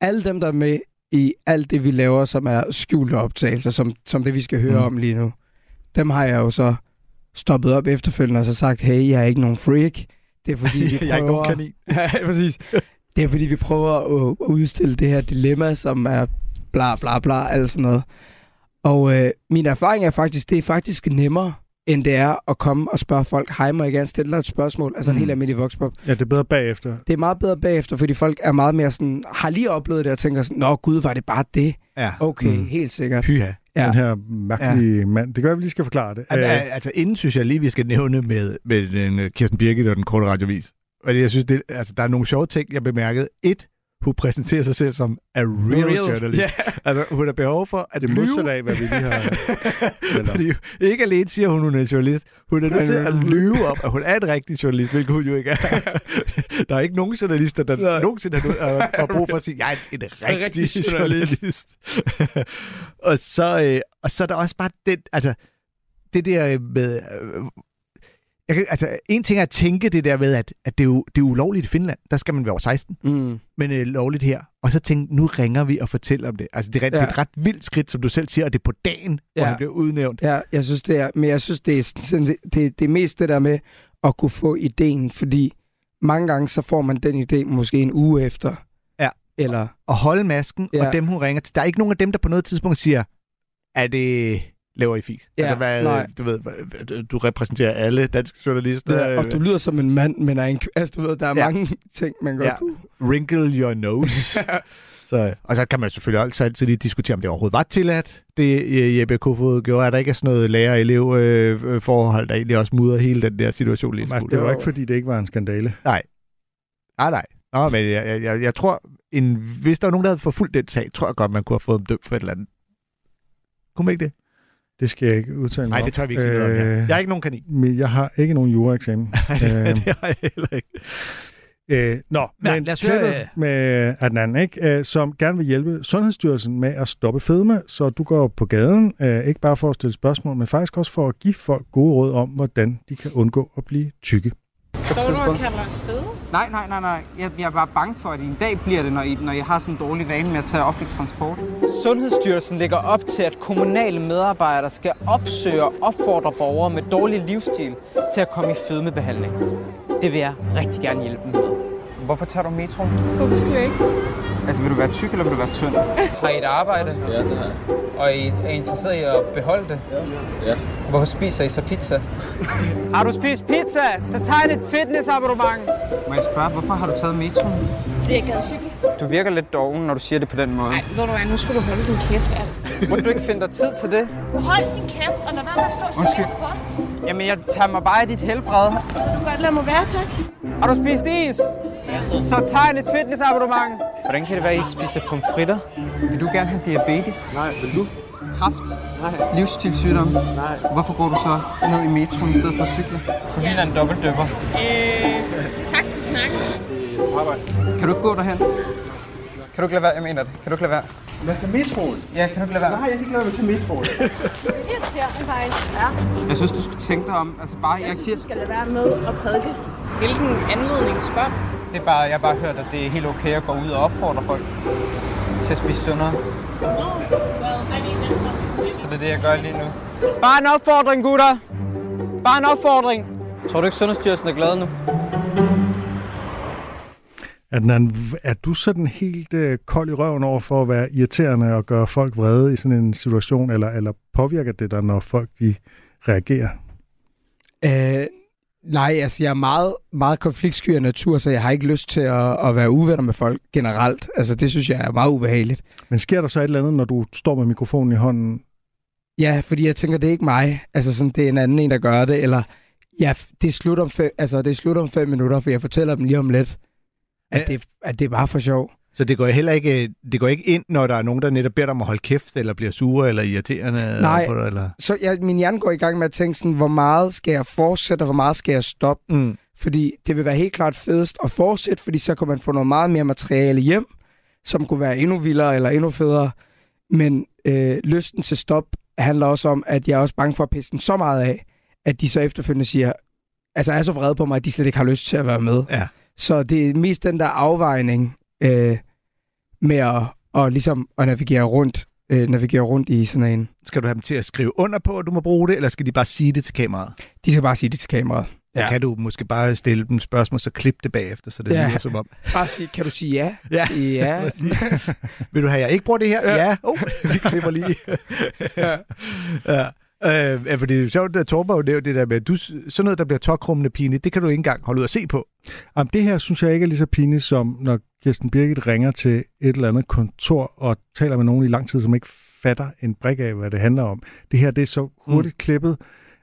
Alle dem, der er med i alt det, vi laver, som er skjulte optagelser, som, som det, vi skal høre Mm. om lige nu, dem har jeg jo så stoppet op efterfølgende og så sagt, hey, jeg er ikke nogen freak. Det er fordi, vi prøver... Jeg er ikke nogen kanin. ja, præcis. Det er fordi, vi prøver at, udstille det her dilemma, som er bla bla bla, alt sådan noget. Og øh, min erfaring er faktisk, det er faktisk nemmere, end det er at komme og spørge folk, hej, må jeg gerne stille dig et spørgsmål? Altså en Mm. helt almindelig voxpop. Ja, det er bedre bagefter. Det er meget bedre bagefter, fordi folk er meget mere sådan, har lige oplevet det og tænker sådan, nå gud, var det bare det? Ja. Okay, Mm. mm. helt sikkert. Pyha. Ja. Den her mærkelige ja. mand. Det gør, at vi lige skal forklare det. Al- Øh, al- altså, inden synes jeg lige, vi skal nævne med, med den, øh, Kirsten Birgit og den korte radiovis. Og jeg synes, det, altså, der er nogle sjove ting, jeg bemærkede. Et, hun præsenterer sig selv som a real, real. journalist. Ja. Altså, hun har behov for at det modsatte af, hvad vi lige har... Fordi ikke alene siger hun, hun er journalist, hun er nødt til at lyve om, at hun er en rigtig journalist, hvilket hun jo ikke er. der er ikke nogen journalister, der Nej. nogensinde har, har, brug for at sige, jeg er en, en rigtig, rigtig rigtig journalist." journalist. og, så, øh, og så er der også bare den, altså, det der med... Jeg kan, altså, en ting er at tænke det der med, at, at det, er jo, det er ulovligt i Finland. Der skal man være over 16 Mm. men øh, lovligt her. Og så tænkte nu ringer vi og fortæller om det. Altså, det er, ja. det er et ret vildt skridt, som du selv siger, og det er på dagen, ja. hvor han bliver udnævnt. Ja, jeg synes det er, men jeg synes det er, det, det, det er mest det der med at kunne få ideen, fordi mange gange så får man den idé måske en uge efter. Ja. Eller, Og holde masken. Ja. og dem, hun ringer til. Der er ikke nogen af dem, der på noget tidspunkt siger, er det laver I fis? Ja, altså, hvad, nej. du ved, hvad- du repræsenterer alle danske journalister. ja, og du lyder som en mand, men er en, altså du ved, der er Ja. mange ting, man godt Ja. kunne. Wrinkle your nose. så, og så kan man selvfølgelig også altid lige diskutere, om det overhovedet var tilladt, det øh, Jeppe Kofod gjorde. Er der ikke sådan noget lærer-elev-forhold, der egentlig også mudrer hele den der situation lige en Altså, det var ikke, fordi det ikke var en skandale. Nej, nej. Nå, men jeg, jeg, jeg, jeg tror, en, hvis der var nogen, der havde forfulgt den sag, tror jeg godt, man kunne have fået dem dømt for et eller andet. Kunne man ikke det? Det skal jeg ikke udtale mig Nej, det tør vi ikke sige noget om. her. Jeg er ikke nogen kanin. Men jeg har ikke nogen juraeksamen. Øh, øh, det har jeg heller ikke. Øh, nå, Ja, men lad os høre, øh, med Adnan, ikke? Øh, som gerne vil hjælpe Sundhedsstyrelsen med at stoppe fedme, så du går på gaden, øh, ikke bare for at stille spørgsmål, men faktisk også for at give folk gode råd om, hvordan de kan undgå at blive tykke. Står du og kalder os fede? Nej, nej, nej, nej. Jeg, jeg er bare bange for, at en dag bliver det, når, I, når jeg har sådan en dårlig vane med at tage offentlig transport. Sundhedsstyrelsen lægger op til, at kommunale medarbejdere skal opsøge og opfordre borgere med dårlig livsstil til at komme i fedmebehandling. Det vil jeg rigtig gerne hjælpe dem med. Hvorfor tager du metroen? Hvorfor skal jeg ikke? Altså, vil du være tyk, eller vil du være tynd? Har I et arbejde? Ja, det har jeg. Og I er I interesseret i at beholde det? Ja. Hvorfor spiser I så pizza? har du spist pizza, så tegn et fitnessabonnement. Må jeg spørge, hvorfor har du taget metroen? Fordi jeg gad cykle. Du virker lidt doven, når du siger det på den måde. Nej, ved du hvad, nu skal du holde din kæft, altså. Må du ikke finde dig tid til det? Hold din kæft, og lad være med at stå og. Jamen, jeg tager mig bare af dit helbred. Du godt lade mig være, tak? Har du spist is? Så tegn et fitnessabonnement. Hvordan kan det være, at I spiser pomfritter? Vil du gerne have diabetes? Nej, vil du? Kraft? Nej. Livsstilssygdom? Nej. Hvorfor går du så ned i metroen i stedet for at cykle? Du ligner en dobbeltdøber. Øh, tak for snakken. Kan du ikke gå derhen? Kan du ikke lade være? Jeg mener det. Kan du ikke lade være? Men til metroen? Ja, kan du ikke lade være? Nej, jeg kan ikke lade være med til metroen. Irriterende faktisk. Ja. Jeg synes, du skulle tænke dig om. Altså bare, jeg, Jeg siger, synes, du skal lade være med at prædike. Hvilken anledning spørg? det er bare, jeg har bare hørt, at det er helt okay at gå ud og opfordre folk til at spise sundere. Så det er det, jeg gør lige nu. Bare en opfordring, gutter! Bare en opfordring! Tror du ikke, Sundhedsstyrelsen er glad nu? Adnan, er du sådan helt øh, kold i røven over for at være irriterende og gøre folk vrede i sådan en situation, eller, eller påvirker det dig, når folk de reagerer? Øh, nej, altså jeg er meget, meget konfliktsky af natur, så jeg har ikke lyst til at, at være uvenner med folk generelt. Altså det synes jeg er meget ubehageligt. Men sker der så et eller andet, når du står med mikrofonen i hånden? Ja, fordi jeg tænker, det er ikke mig. Altså sådan, det er en anden en, der gør det. Eller ja, det er slut om fem, altså, det er slut om fem minutter, for jeg fortæller dem lige om lidt, at, det, at det er bare for sjov. Så det går heller ikke, det går ikke ind, når der er nogen, der netop beder dig om at holde kæft, eller bliver sure, eller irriterende Nej. på dig, eller... Så jeg, min hjerne går i gang med at tænke sådan, hvor meget skal jeg fortsætte, og hvor meget skal jeg stoppe? Mm. Fordi det vil være helt klart fedest at fortsætte, fordi så kan man få noget meget mere materiale hjem, som kunne være endnu vildere eller endnu federe. Men øh, lysten til stop handler også om, at jeg er også bange for at pisse den så meget af, at de så efterfølgende siger, altså er så vrede på mig, at de slet ikke har lyst til at være med. Ja. Så det er mest den der afvejning øh, med at, og ligesom at navigere rundt, øh, navigere rundt i sådan en. Skal du have dem til at skrive under på, at du må bruge det, eller skal de bare sige det til kameraet? De skal bare sige det til kameraet. Så ja. kan du måske bare stille dem spørgsmål, så klip det bagefter, så det Ja. ja. lyder som om. Bare sige, kan du sige ja? Ja. Ja. Vil du have, at jeg ikke bruger det her? Ja. ja. Oh, vi klipper lige. ja. ja. Øh, ja, fordi det er sjovt, at Torben har jo nævnt det der med, at du, sådan noget, der bliver tokrummende pinligt, det kan du ikke engang holde ud at se på. Jamen, det her synes jeg ikke er lige så pinligt, som når Kirsten Birgit ringer til et eller andet kontor og taler med nogen i lang tid, som ikke fatter en brik af, hvad det handler om. Det her, det er så hurtigt mm. klippet,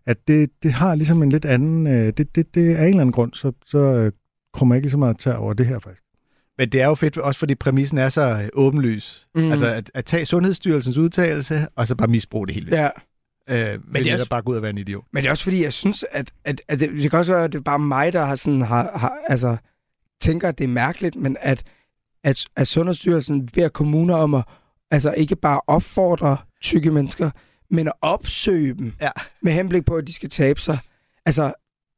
at det, det har ligesom en lidt anden... Øh, det, det, det er en eller anden grund, så, så øh, kommer jeg ikke lige så meget til over det her faktisk. Men det er jo fedt, også fordi præmissen er så øh, åbenlys. Mm. Mm. Altså at, at tage Sundhedsstyrelsens udtalelse, og så bare misbruge det hele. Ja. Øh, men det er er også- bare gå ud og være en idiot. Men det er også fordi, jeg synes, at, at, at det, det kan også være, at det er bare mig, der har sådan, har, har, altså, tænker, at det er mærkeligt, men at, at, at Sundhedsstyrelsen beder kommuner om at altså, ikke bare opfordre tykke mennesker, men at opsøge dem ja. med henblik på, at de skal tabe sig. Altså,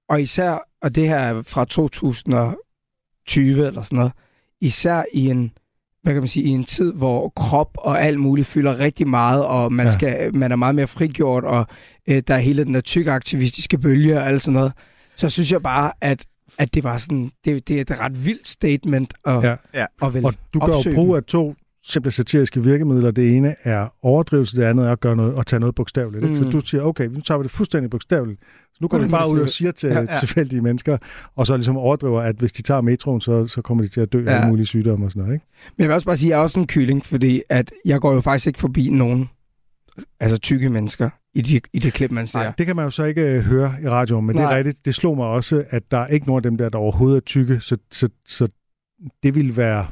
og især, og det her er fra 2020 eller sådan noget, især i en, hvad kan man sige, i en tid, hvor krop og alt muligt fylder rigtig meget, og man, Ja. skal, man er meget mere frigjort, og øh, der er hele den der tykke aktivistiske bølge og alt sådan noget, så synes jeg bare, at, at det var sådan, det, det er et ret vildt statement at, Ja. Ja. at vel Og du gør jo brug af to simple satiriske virkemidler. Det ene er overdrivelse, det andet er at gøre noget og tage noget bogstaveligt. Mm. Så du siger, okay, nu tager vi det fuldstændig bogstaveligt. Så nu går du bare ud og siger til Ja, ja, tilfældige mennesker, og så ligesom overdriver, at hvis de tager metroen, så, så kommer de til at dø af Ja. alle mulige sygdomme og sådan noget. Ikke? Men jeg vil også bare sige, at jeg er også en kylling, fordi at jeg går jo faktisk ikke forbi nogen altså tykke mennesker i, de, i det klip, man ser. Nej, det kan man jo så ikke øh, høre i radioen, men Nej. det er rigtigt. Det slog mig også, at der er ikke nogen af dem der, der overhovedet er tykke, så, så, så det ville være...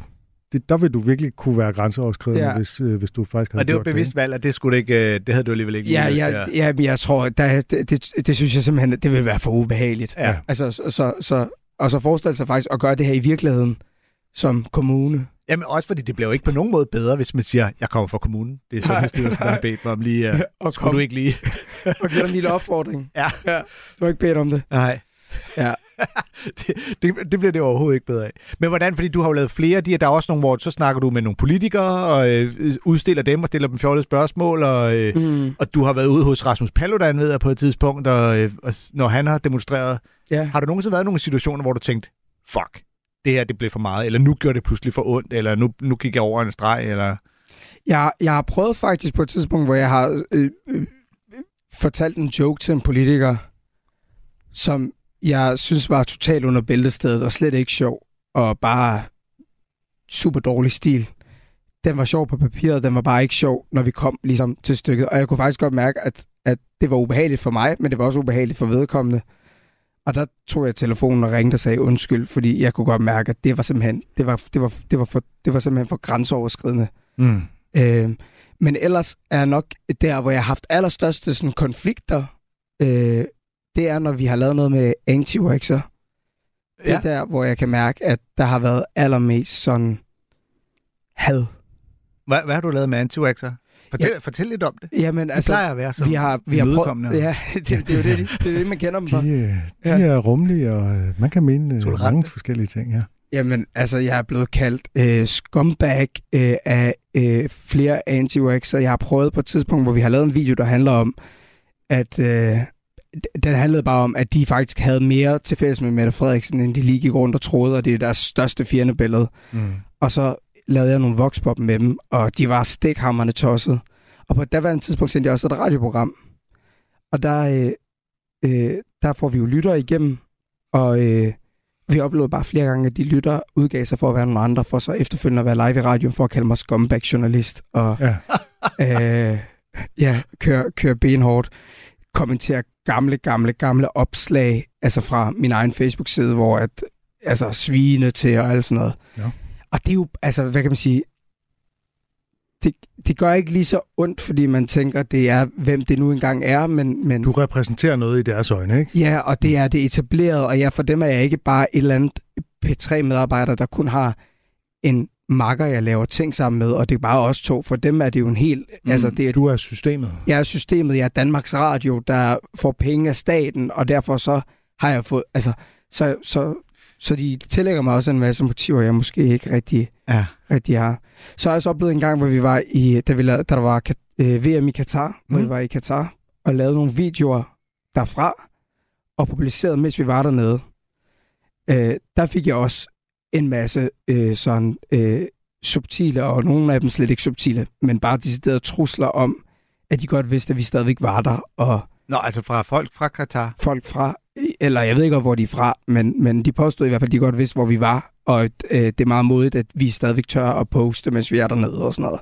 Det, der vil du virkelig kunne være grænseoverskridende, Ja. hvis, øh, hvis du faktisk havde Og det var bevidst valg, at det skulle du ikke, øh, det havde du alligevel ikke Ja, lyst til ja, at- ja, men jeg tror, der, det, det, det synes jeg simpelthen, det vil være for ubehageligt. Ja. Altså, så, så, så og så forestille sig faktisk at gøre det her i virkeligheden som kommune. Jamen også fordi det bliver jo ikke på nogen måde bedre, hvis man siger, jeg kommer fra kommunen. Det er Sundhedsstyrelsen, der har bedt mig om lige, uh, Og skulle kom. du ikke lige... og give dig en lille opfordring. Ja. ja. Du har ikke bedt om det. Nej. Ja. det, det, det bliver det overhovedet ikke bedre af. Men hvordan, fordi du har jo lavet flere af de der er også nogle, hvor så snakker du med nogle politikere, og øh, udstiller dem og stiller dem fjollede spørgsmål, og, øh, mm. og du har været ude hos Rasmus Paludan, ved jeg, på et tidspunkt, og, øh, og når han har demonstreret. Ja. Har du nogensinde været i nogle situationer, hvor du tænkte, fuck, det her det blev for meget, eller nu gjorde det pludselig for ondt, eller nu, nu gik jeg over en streg, eller... Jeg, jeg har prøvet faktisk på et tidspunkt, hvor jeg har øh, øh, fortalt en joke til en politiker, som jeg synes var totalt under bæltestedet og slet ikke sjov, og bare super dårlig stil. Den var sjov på papiret, den var bare ikke sjov, når vi kom ligesom til stykket. Og jeg kunne faktisk godt mærke, at, at det var ubehageligt for mig, men det var også ubehageligt for vedkommende. Og der tog jeg telefonen og ringte og sagde undskyld, fordi jeg kunne godt mærke, at det var simpelthen, det var, det var, det var, for, det var simpelthen for grænseoverskridende. Mm. Øh, men ellers er jeg nok der, hvor jeg har haft allerstørste sådan, konflikter, øh, det er, når vi har lavet noget med anti -waxer. Det er Ja. der, hvor jeg kan mærke, at der har været allermest sådan had. Hvad, hvad har du lavet med anti Fortæl, Ja. fortæl lidt om det. Jamen, det altså, plejer at være så vi har, vi har prøvet, ja, det, det, er jo det, det er det, man kender dem for. De, øh, de er rummelige, og øh, man kan mene øh, Tolerante. mange forskellige ting, ja. Jamen, altså, jeg er blevet kaldt øh, scumbag øh, af øh, flere anti og jeg har prøvet på et tidspunkt, hvor vi har lavet en video, der handler om, at øh, den handlede bare om, at de faktisk havde mere til fælles med Mette Frederiksen, end de lige gik rundt og troede, og det er deres største fjendebillede. Mm. Og så lavede jeg nogle voxpop med dem, og de var stikhammerne tosset. Og på daværende tidspunkt sendte jeg også et radioprogram. Og der, øh, øh, der får vi jo lytter igennem, og øh, vi oplevede bare flere gange, at de lytter udgav sig for at være nogle andre, for så efterfølgende at være live i radioen for at kalde mig scumbag-journalist. Og Ja. øh, ja, køre, køre benhårdt. Kommentere gamle, gamle, gamle opslag, altså fra min egen Facebook-side, hvor at, altså svine til og alt sådan noget. Ja. Og det er jo, altså, hvad kan man sige, det, det gør ikke lige så ondt, fordi man tænker, det er, hvem det nu engang er, men... men Du repræsenterer noget i deres øjne, ikke? Ja, og det er det etablerede, og ja, for dem er jeg ikke bare et eller andet P3-medarbejder, der kun har en makker, jeg laver ting sammen med, og det er bare os to. For dem er det jo en helt... Mm. Altså, det er, Du er systemet. jeg er systemet, jeg er Danmarks Radio, der får penge af staten, og derfor så har jeg fået... Altså, så, så, så de tillægger mig også en masse motiver, jeg måske ikke rigtig, Ja. rigtig har. Så har jeg så oplevet en gang, hvor vi var i, da, vi lavede, da der var øh, VM i Katar, mm. hvor vi var i Katar, og lavede nogle videoer derfra, og publicerede, mens vi var dernede. Øh, der fik jeg også en masse øh, sådan øh, subtile, og nogle af dem slet ikke subtile, men bare deciderede trusler om, at de godt vidste, at vi stadigvæk var der, og Nå, altså fra folk fra Katar. folk fra, eller jeg ved ikke, hvor de er fra, men, men de påstod i hvert fald, at de godt vidste, hvor vi var, og øh, det er meget modigt, at vi stadigvæk tør at poste, mens vi er dernede og sådan noget.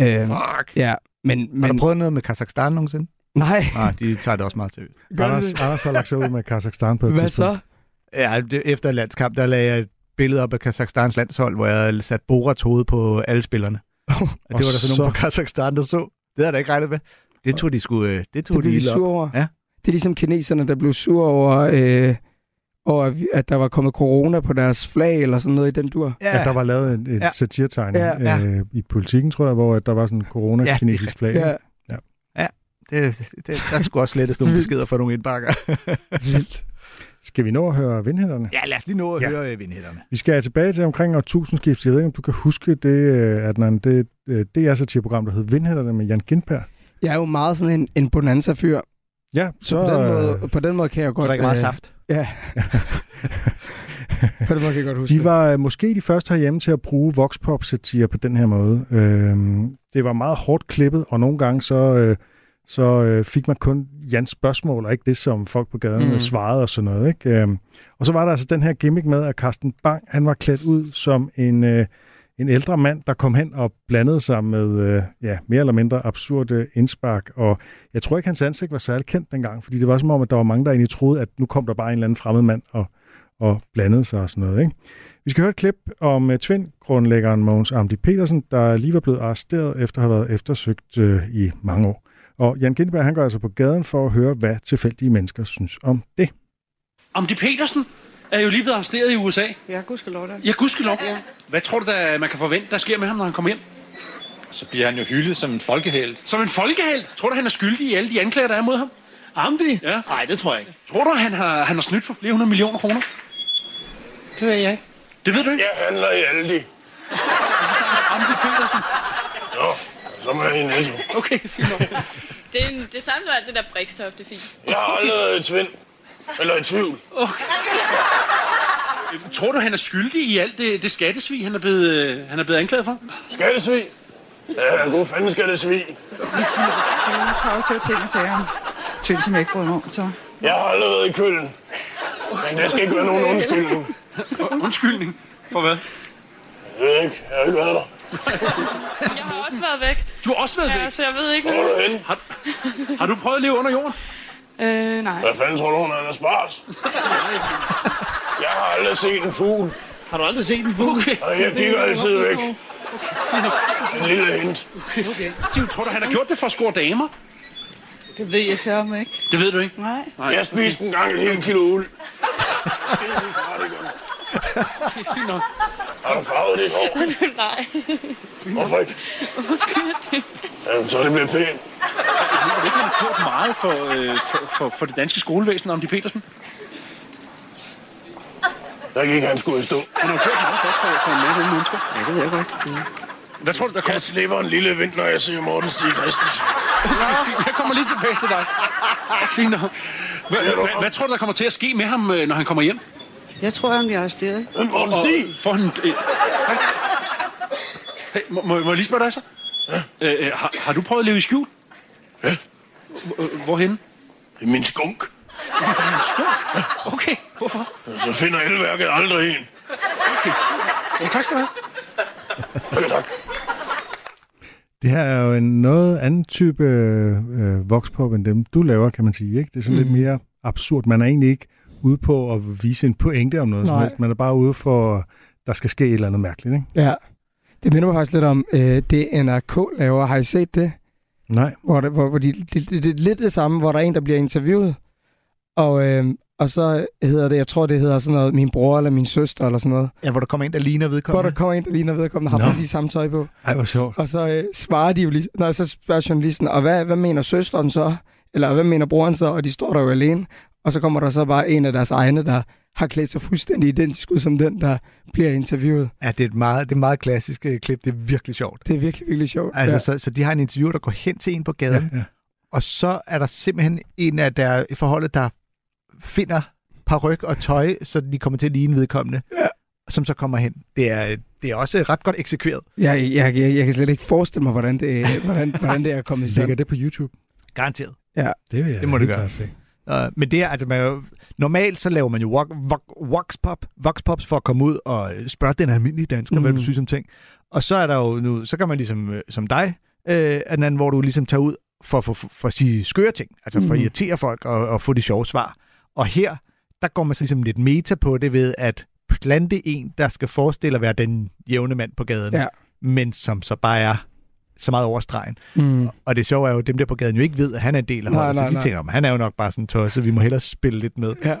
Øh, Fuck. ja, men, Har men du prøvet noget med Kazakhstan nogensinde? nej, Nej, de tager det også meget seriøst. Anders? Anders har lagt sig ud med Kazakhstan på et Hvad tidspunkt. så? Ja, det, efter landskamp, der lagde jeg et billede op af Kazakhstans landshold, hvor jeg sat Borats hoved på alle spillerne. Og det var der så, så- nogen fra Kazakhstan, der så. Det havde jeg da ikke regnet med. Det tog de sgu, øh, det tog Det de blev de sure over. Ja. Det er ligesom kineserne, der blev sure over, øh, over, at der var kommet corona på deres flag, eller sådan noget i den dur. Ja, At der var lavet et, et Ja. ja. satiretegning Ja. ja. øh, i politikken, tror jeg, hvor at der var sådan en Ja, corona-kinesisk er flag. Ja, det, det, der skulle også slettes nogle beskeder fra nogle indbakker. vildt. Skal vi nå at høre vindhætterne? ja, lad os lige nå at Ja. høre øh, vindhætterne. Vi skal tilbage til omkring årtusindskift. Jeg ved ikke, om du kan huske det, øh, at det, øh, det er satireprogram, der hed Vindhætterne med Jan Gindberg. Jeg er jo meget sådan en, en bonanza-fyr, Ja, så, så, på, den øh, måde, på den måde kan jeg godt... drikker meget øh, saft. Ja. på den måde kan jeg godt huske De var øh, måske de første herhjemme til at bruge voxpop-satire på den her måde. Øhm, det var meget hårdt klippet, og nogle gange så, øh, så øh, fik man kun Jans spørgsmål, og ikke det, som folk på gaden Mm. svarede og sådan noget. Ikke? Øhm, og så var der altså den her gimmick med, at Carsten Bang, han var klædt ud som en, øh, en ældre mand, der kom hen og blandede sig med øh, ja, mere eller mindre absurde indspark. Og jeg tror ikke, hans ansigt var særlig kendt dengang, fordi det var som om, at der var mange, der egentlig troede, at nu kom der bare en eller anden fremmed mand og, og blandede sig og sådan noget. Ikke? Vi skal høre et klip om uh, Twin-grundlæggeren Mogens Amdi Petersen, der lige var blevet arresteret efter at have været eftersøgt uh, i mange år. Og Jan Gindberg, han går altså på gaden for at høre, hvad tilfældige mennesker synes om det. Amdi Petersen, er jo lige blevet arresteret i USA. Ja, gudskelov da. Ja, gudskelov. Ja. Hvad tror du, der, man kan forvente, der sker med ham, når han kommer hjem? Så bliver han jo hyldet som en folkehelt. Som en folkehelt? Tror du, han er skyldig i alle de anklager, der er mod ham? Amdi? Ja. Nej, det tror jeg ikke. Tror du, han har, han har snydt for flere hundrede millioner kroner? Det ved jeg ikke. Det ved du ikke? Jeg handler i Aldi. Amdi Petersen. Så må jeg i Netto. Okay, fint nok. Det er en- det samme som alt det der brikstof, det er fint. Jeg har aldrig været i tvivl. Eller i tvivl. Okay. Tror du, han er skyldig i alt det, det skattesvig, han er blevet, øh, han er blevet anklaget for? Skattesvig? Ja, god fanden skattesvig. Jeg prøver to ting at sige om tvivl, som jeg ikke bryder mig om, så. Jeg har aldrig været i køllen. Men det skal ikke være nogen undskyldning. Undskyldning? For hvad? Jeg ved ikke. Jeg har ikke været der. Jeg har også været væk. Du har også været ja, væk? så jeg ved ikke Hvor er du henne? Har, har du prøvet at leve under jorden? Øh, nej. Hvad fanden tror du, hun er spars? Jeg har aldrig set en fugl. Har du aldrig set en fugl? Okay. Og jeg kigger altid væk. En lille hint. Okay. okay. Tim, tror du, han har gjort det for at score damer? Det ved jeg så om ikke. Det ved du ikke? Nej. Jeg spiste en gang et helt kilo uld. Okay, fint nok. Har du farvet dit hår? nej. Hvorfor ikke? Hvorfor skulle jeg det? Jamen, så er det bliver pænt. Jeg ved ikke, han har gjort meget for, øh, for, for, for det danske skolevæsen, om de Petersen. Der gik han skulle stå. Han har gjort meget godt for, for en masse unge mennesker. Ja, det ved jeg godt. Ja. Hvad tror du, der kommer Jeg slipper en lille vind, når jeg ser Morten Stig Christensen. Jeg kommer lige tilbage til dig. Fint nok. Hvad, hvad, hvad tror du, der kommer til at ske med ham, øh, når han kommer hjem? Jeg tror, han bliver arresteret. Morten Stig? får han... Øh, hey, må, må, må jeg lige spørge dig så? Ja. Øh, øh, har, har du prøvet at leve i skjul? Ja. Hvor- Hvorhenne? I min skunk. I din skunk? Okay, hvorfor? Så finder elværket aldrig en. Ja, tak skal du have. Okay, tak. Det her er jo en noget anden type øh, voxpop end dem, du laver, kan man sige. Ikke? Det er sådan mm. lidt mere absurd. Man er egentlig ikke ude på at vise en pointe om noget som Nej. helst. Man er bare ude for, der skal ske et eller andet mærkeligt. Ikke? Ja. Det minder mig faktisk lidt om øh, det, NRK laver. Har I set det? Nej. Hvor, det, hvor, hvor de, det, det, det er lidt det samme, hvor der er en, der bliver interviewet. Og, øh, og så hedder det, jeg tror, det hedder sådan noget, min bror eller min søster eller sådan noget. Ja, hvor der kommer en, der ligner Hvor vedkommende. der kommer en, der ligner vedkommende, har Nå. præcis samme tøj på. Ej, hvor sjovt. Og så øh, svarer de jo lige, når så spørger journalisten, og hvad, hvad mener søsteren så? Eller hvad mener broren så? Og de står der jo alene. Og så kommer der så bare en af deres egne, der har klædt sig fuldstændig identisk ud som den, der bliver interviewet. Ja, det er et meget, det er et meget klassisk øh, klip. Det er virkelig sjovt. Det er virkelig, virkelig sjovt. Altså, ja. så, så de har en interview, der går hen til en på gaden, Ja, ja. og så er der simpelthen en af der i forholdet, der finder paryk og tøj, så de kommer til at ligne vedkommende, ja. som så kommer hen. Det er, det er også ret godt eksekveret. Jeg, jeg, jeg, jeg kan slet ikke forestille mig, hvordan det, hvordan, hvordan det er kommet i stand. Ligger det på YouTube? Garanteret. Ja. Det vil jeg Det må det helt gøre. se. Uh, men det er altså, man, jo- normalt så laver man jo vox, vox, voxpop, voxpops for at komme ud og øh, spørge den almindelige dansker, mm. hvad Mm. du synes om ting. Og så er der jo nu, så kan man ligesom, øh, som dig, øh, den anden, hvor du ligesom tager ud for, for, for, for at sige skøre ting, altså for at Mm. irritere folk og, og få de sjove svar. Og her, der går man så ligesom lidt meta på det ved at plante en, der skal forestille at være den jævne mand på gaden, Ja. men som så bare er så meget over stregen. Mm. Og det sjove er jo, at dem der på gaden jo ikke ved, at han er en del af Nej, holdet, så nej, de nej. tænker, om han er jo nok bare sådan en tosse, vi må hellere spille lidt med. Ja.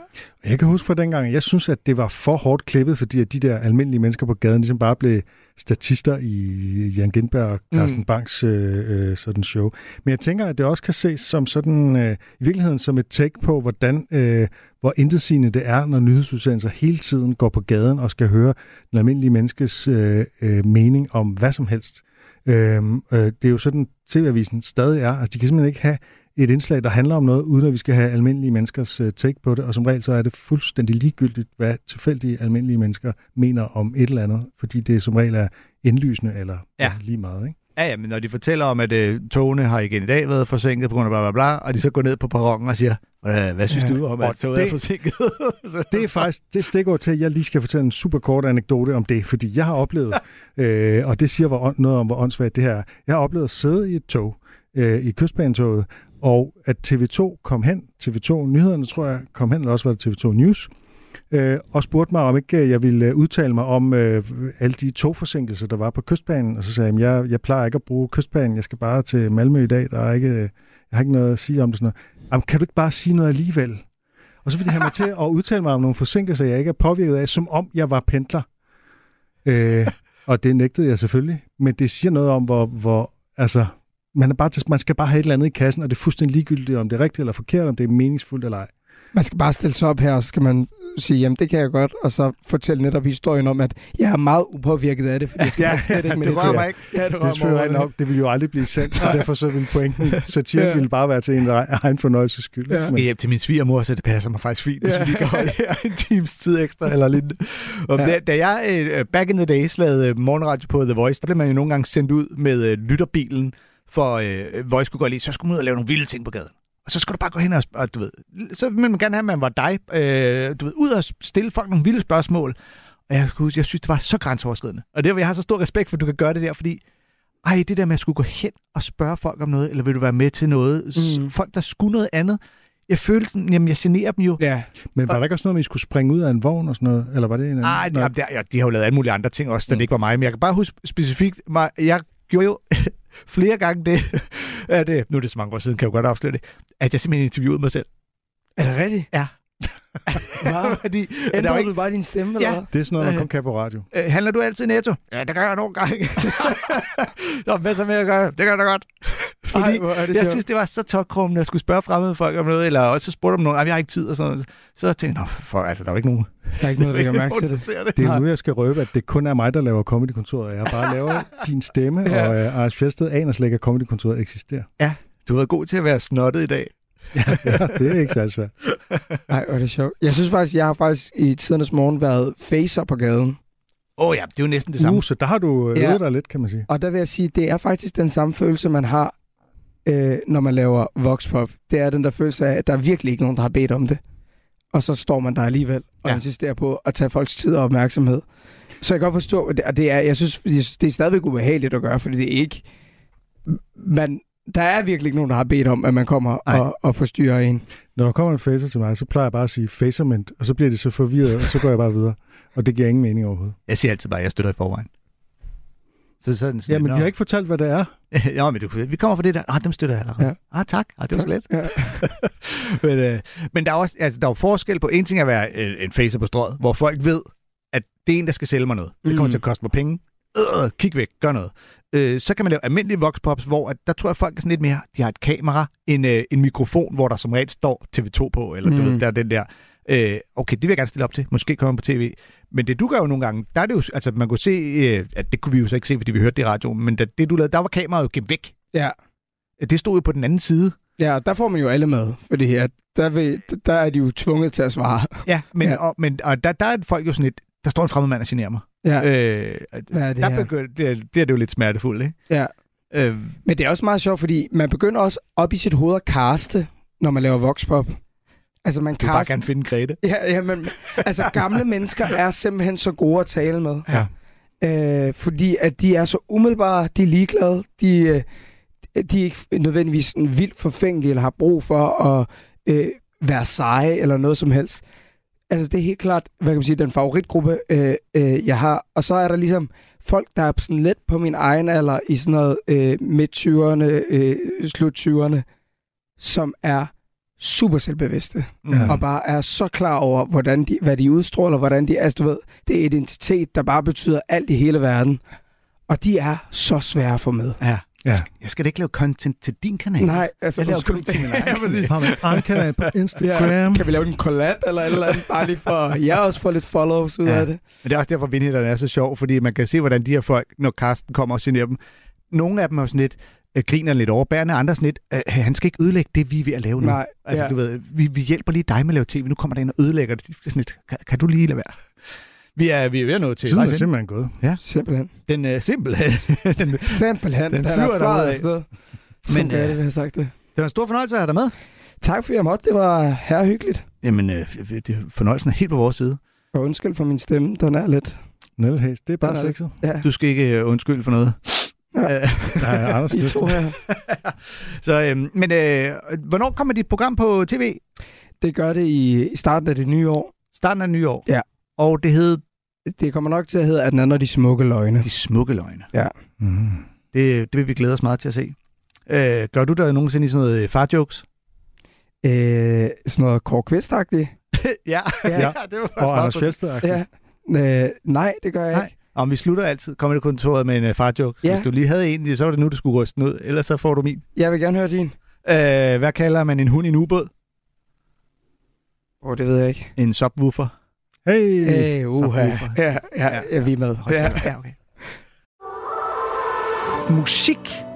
Jeg kan huske fra dengang, jeg synes, at det var for hårdt klippet, fordi at de der almindelige mennesker på gaden ligesom bare blev statister i Jan Gindberg og Carsten Mm. mm. Banks øh, øh, sådan show. Men jeg tænker, at det også kan ses som sådan, øh, i virkeligheden som et take på, hvordan, øh, hvor intetsigende det er, når nyhedsudsendelser hele tiden går på gaden og skal høre den almindelige menneskes øh, øh, mening om hvad som helst. Øhm, øh, det er jo sådan, TV-avisen stadig er. Altså, de kan simpelthen ikke have et indslag, der handler om noget, uden at vi skal have almindelige menneskers øh, take på det. Og som regel så er det fuldstændig ligegyldigt, hvad tilfældige almindelige mennesker mener om et eller andet, fordi det som regel er indlysende eller Ja. lige meget. Ikke? Ja, ja, men når de fortæller om, at øh, togene har igen i dag været forsinket på grund af bla bla bla, og de så går ned på perronen og siger, hvad, hvad synes Ja. du om, at toget er forsinket? Det er faktisk det stikord til, at jeg lige skal fortælle en super kort anekdote om det, fordi jeg har oplevet, øh, og det siger hvor, noget om, hvor åndssvagt det her er. Jeg har oplevet at sidde i et tog, øh, i kystbanetoget, og at TV2 kom hen, TV2 Nyhederne tror jeg, kom hen, eller også var det TV2 News, øh, og spurgte mig, om ikke øh, jeg ville øh, udtale mig om øh, alle de togforsinkelser, der var på kystbanen. Og så sagde jeg, "Jamen, jeg, jeg plejer ikke at bruge kystbanen, jeg skal bare til Malmø i dag, der er ikke, øh, jeg har ikke noget at sige om det. Sådan noget. Jamen, kan du ikke bare sige noget alligevel? Og så vil de have mig til at udtale mig om nogle forsinkelser, jeg ikke er påvirket af, som om jeg var pendler. Øh, og det nægtede jeg selvfølgelig. Men det siger noget om, hvor, hvor altså, man, er bare, man skal bare have et eller andet i kassen, og det er fuldstændig ligegyldigt, om det er rigtigt eller forkert, om det er meningsfuldt eller ej. Man skal bare stille sig op her, og så skal man sige, jamen det kan jeg godt, og så fortælle netop historien om, at jeg er meget upåvirket af det, fordi jeg skal ja, slet ikke med det rører mig ikke. Ja, det, Det er rører mig nok. Det ville jo aldrig blive sendt, så derfor så ville pointen, satiren Ja. ville bare være til en egen fornøjelses skyld. Jeg skal hjem til min svigermor, så det passer mig faktisk fint, hvis Ja. vi kan holde her en times tid ekstra eller lidt. Og Ja. da, da jeg øh, back in the days lavede øh, morgenradio på The Voice, der blev man jo nogle gange sendt ud med øh, lytterbilen, for øh, Voice kunne gå lige, så skulle man ud og lave nogle vilde ting på gaden. Og så skulle du bare gå hen og, og du ved, så ville man gerne have, at man var dig, øh, du ved, ud og stille folk nogle vilde spørgsmål. Og jeg, huske, jeg synes, det var så grænseoverskridende. Og det er, jeg har så stor respekt for, at du kan gøre det der, fordi ej, det der med at skulle gå hen og spørge folk om noget, eller vil du være med til noget, mm. folk, der skulle noget andet, jeg følte sådan, jamen jeg generer dem jo. Ja. Men var der ikke også noget med, at I skulle springe ud af en vogn og sådan noget? Eller var det en anden? Nej, de, de, ja, de har jo lavet alle mulige andre ting også, da det ikke var mig. Men jeg kan bare huske specifikt, mig, jeg gjorde jo flere gange det, at, nu er det så mange år siden, kan jeg jo godt afsløre det, at jeg simpelthen interviewede mig selv. Er det rigtigt? Ja. Wow. Fordi, at Ændrede var du bare din stemme, eller Ja. hvad? Det er sådan noget, man kun kan på radio. Øh, handler du altid netto? Ja, det gør jeg nogle gange. Nå, hvad så med at gøre? Det gør jeg da godt. Fordi Ej, hvor er det jeg synes, det var så tokrummende at skulle spørge fremmede folk om noget, eller også så spurgte om noget, "Ej, jeg har ikke tid og sådan noget. Så tænkte jeg, for, altså, der er ikke nogen. Der er ikke noget, der lægger mærke til det. Det. Det er nu, jeg skal røbe, at det kun er mig, der laver Comedykontoret. Jeg bare laver din stemme, Ja. og uh, Anders Fjeldsted aner slet ikke, at Comedykontoret eksisterer. Ja, du har været god til at være snottet i dag. ja, det er ikke særlig svært. Nej, hvor er det sjovt. Jeg synes faktisk, jeg har faktisk i tidernes morgen været facer på gaden. Åh oh, ja, det er jo næsten det samme. Uh, så der har du øvet Ja. dig lidt, kan man sige. Og der vil jeg sige, det er faktisk den samme følelse, man har, øh, når man laver voxpop. Det er den der følelse af, at der er virkelig ikke nogen, der har bedt om det. Og så står man der alligevel og ja. insisterer på at tage folks tid og opmærksomhed. Så jeg kan godt forstå, og det er, jeg synes, det er stadigvæk ubehageligt at gøre, fordi det er ikke... Man, der er virkelig ikke nogen, der har bedt om, at man kommer og, og forstyrrer en. Når der kommer en facer til mig, så plejer jeg bare at sige facerment, og så bliver de så forvirret, og så går jeg bare videre. Og det giver ingen mening overhovedet. Jeg siger altid bare, at jeg støtter i forvejen. Så sådan, sådan Ja, men vi har ikke fortalt, hvad det er. ja, men du, vi kommer fra det der. Ah, dem støtter jeg allerede. Ja. Ah, tak. Ah, det var så Tak. let. Ja. men, øh, men der er også altså, der er jo forskel på, en ting at være øh, en facer på strået, hvor folk ved, at det er en, der skal sælge mig noget. Det kommer Mm. til at koste mig penge. Øh, kig væk, gør noget. Øh, så kan man lave almindelige voxpops, hvor at, der tror jeg, folk er sådan lidt mere, de har et kamera, en, øh, en mikrofon, hvor der som regel står TV2 på, eller mm. du ved, der er den der, øh, okay, det vil jeg gerne stille op til, måske kommer på tv. Men det du gør jo nogle gange, der er det jo, altså man kunne se, øh, at det kunne vi jo så ikke se, fordi vi hørte det i radioen, men da, det du lavede, der var kameraet jo gemt væk. Ja. Det stod jo på den anden side. Ja, der får man jo alle med, fordi at der, vil, der er de jo tvunget til at svare. Ja, men, ja. Og, men og der, der er folk jo sådan lidt, der står en fremmed mand og generer mig. Ja. Øh, Hvad er det der her? begynder, bliver, bliver det jo lidt smertefuldt, ikke? Ja. Øh, Men det er også meget sjovt, fordi man begynder også op i sit hoved at kaste, når man laver voxpop. Altså man du vil bare kaster... gerne finde Grete. Ja, ja, men altså gamle mennesker er simpelthen så gode at tale med. Ja. Øh, fordi at de er så umiddelbare, de er ligeglade, de, øh, de er ikke nødvendigvis sådan vildt forfængelige, eller har brug for at øh, være seje, eller noget som helst. Altså det er helt klart, hvad kan man sige, den favoritgruppe, øh, øh, jeg har. Og så er der ligesom folk, der er sådan lidt på min egen alder, i sådan noget øh, midt-20'erne, øh, slut-20'erne, som er super selvbevidste, Ja. og bare er så klar over, hvordan de, hvad de udstråler, hvordan de, altså du ved, det er identitet, der bare betyder alt i hele verden. Og de er så svære at få med. Ja. Ja. Jeg skal da ikke lave content til din kanal. Nej, altså jeg laver kun til min egen Ja, præcis. Har man egen kanal på Instagram? Kan vi lave en collab eller et eller andet, bare lige for, jeg også får lidt follows ud Ja. af det. Men det er også derfor, Vindhitterne er så sjov, fordi man kan se, hvordan de her folk, når Karsten kommer og generer dem, nogle af dem er jo sådan lidt, øh, griner lidt overbærende, andre sådan lidt, øh, han skal ikke ødelægge det, vi er ved at lave nu. Nej, altså, ja. du ved, vi, vi hjælper lige dig med at lave tv, nu kommer der ind og ødelægger det. Det er sådan lidt, kan, kan du lige lade være? Vi er, vi er ved at nå til Tiden er vejs ende. simpelthen gået. Ja. Simpelthen. Den uh, simpelthen. den, Simpelthen. Den Den, den flyver er fløjet derudad. afsted. Men, Men, øh, det, vil have sagt det. det var en stor fornøjelse at have dig med. Tak fordi jeg måtte. Det var herrehyggeligt. Jamen, øh, det, fornøjelsen er helt på vores side. Og undskyld for min stemme. Den er lidt... Nettet hæs, det er bare er- sexet. Ja. Du skal ikke øh, undskylde for noget. Ja. Øh, Nej, Anders I to her. Så, øh, men øh, hvornår kommer dit program på tv? Det gør det i, i starten af det nye år. Starten af nye år. Ja. Og det hed Det kommer nok til at hedde, at den anden de smukke løgne. De Smukke Løgne. Ja. Mm. Det, det vil vi glæde os meget til at se. Øh, gør du der nogensinde i sådan noget øh, far-jokes? øh, sådan noget Kvist-agtigt. ja, Ja. ja, det var faktisk Og Anders præcis. Fjeldsted. Ja. Øh, nej, det gør jeg Nej. ikke. Om vi slutter altid komedy-kontoret med en uh, farjoke. Så Ja. Hvis du lige havde en, så var det nu, du skulle ryste den ud. Ellers så får du min. Jeg vil gerne høre din. Øh, hvad kalder man en hund i en ubåd? Åh, oh, det ved jeg ikke. En subwoofer. Hey! Hey, uha. Subwoofer. Ja, ja, ja, vi er med. Ja. Ja, okay. Musik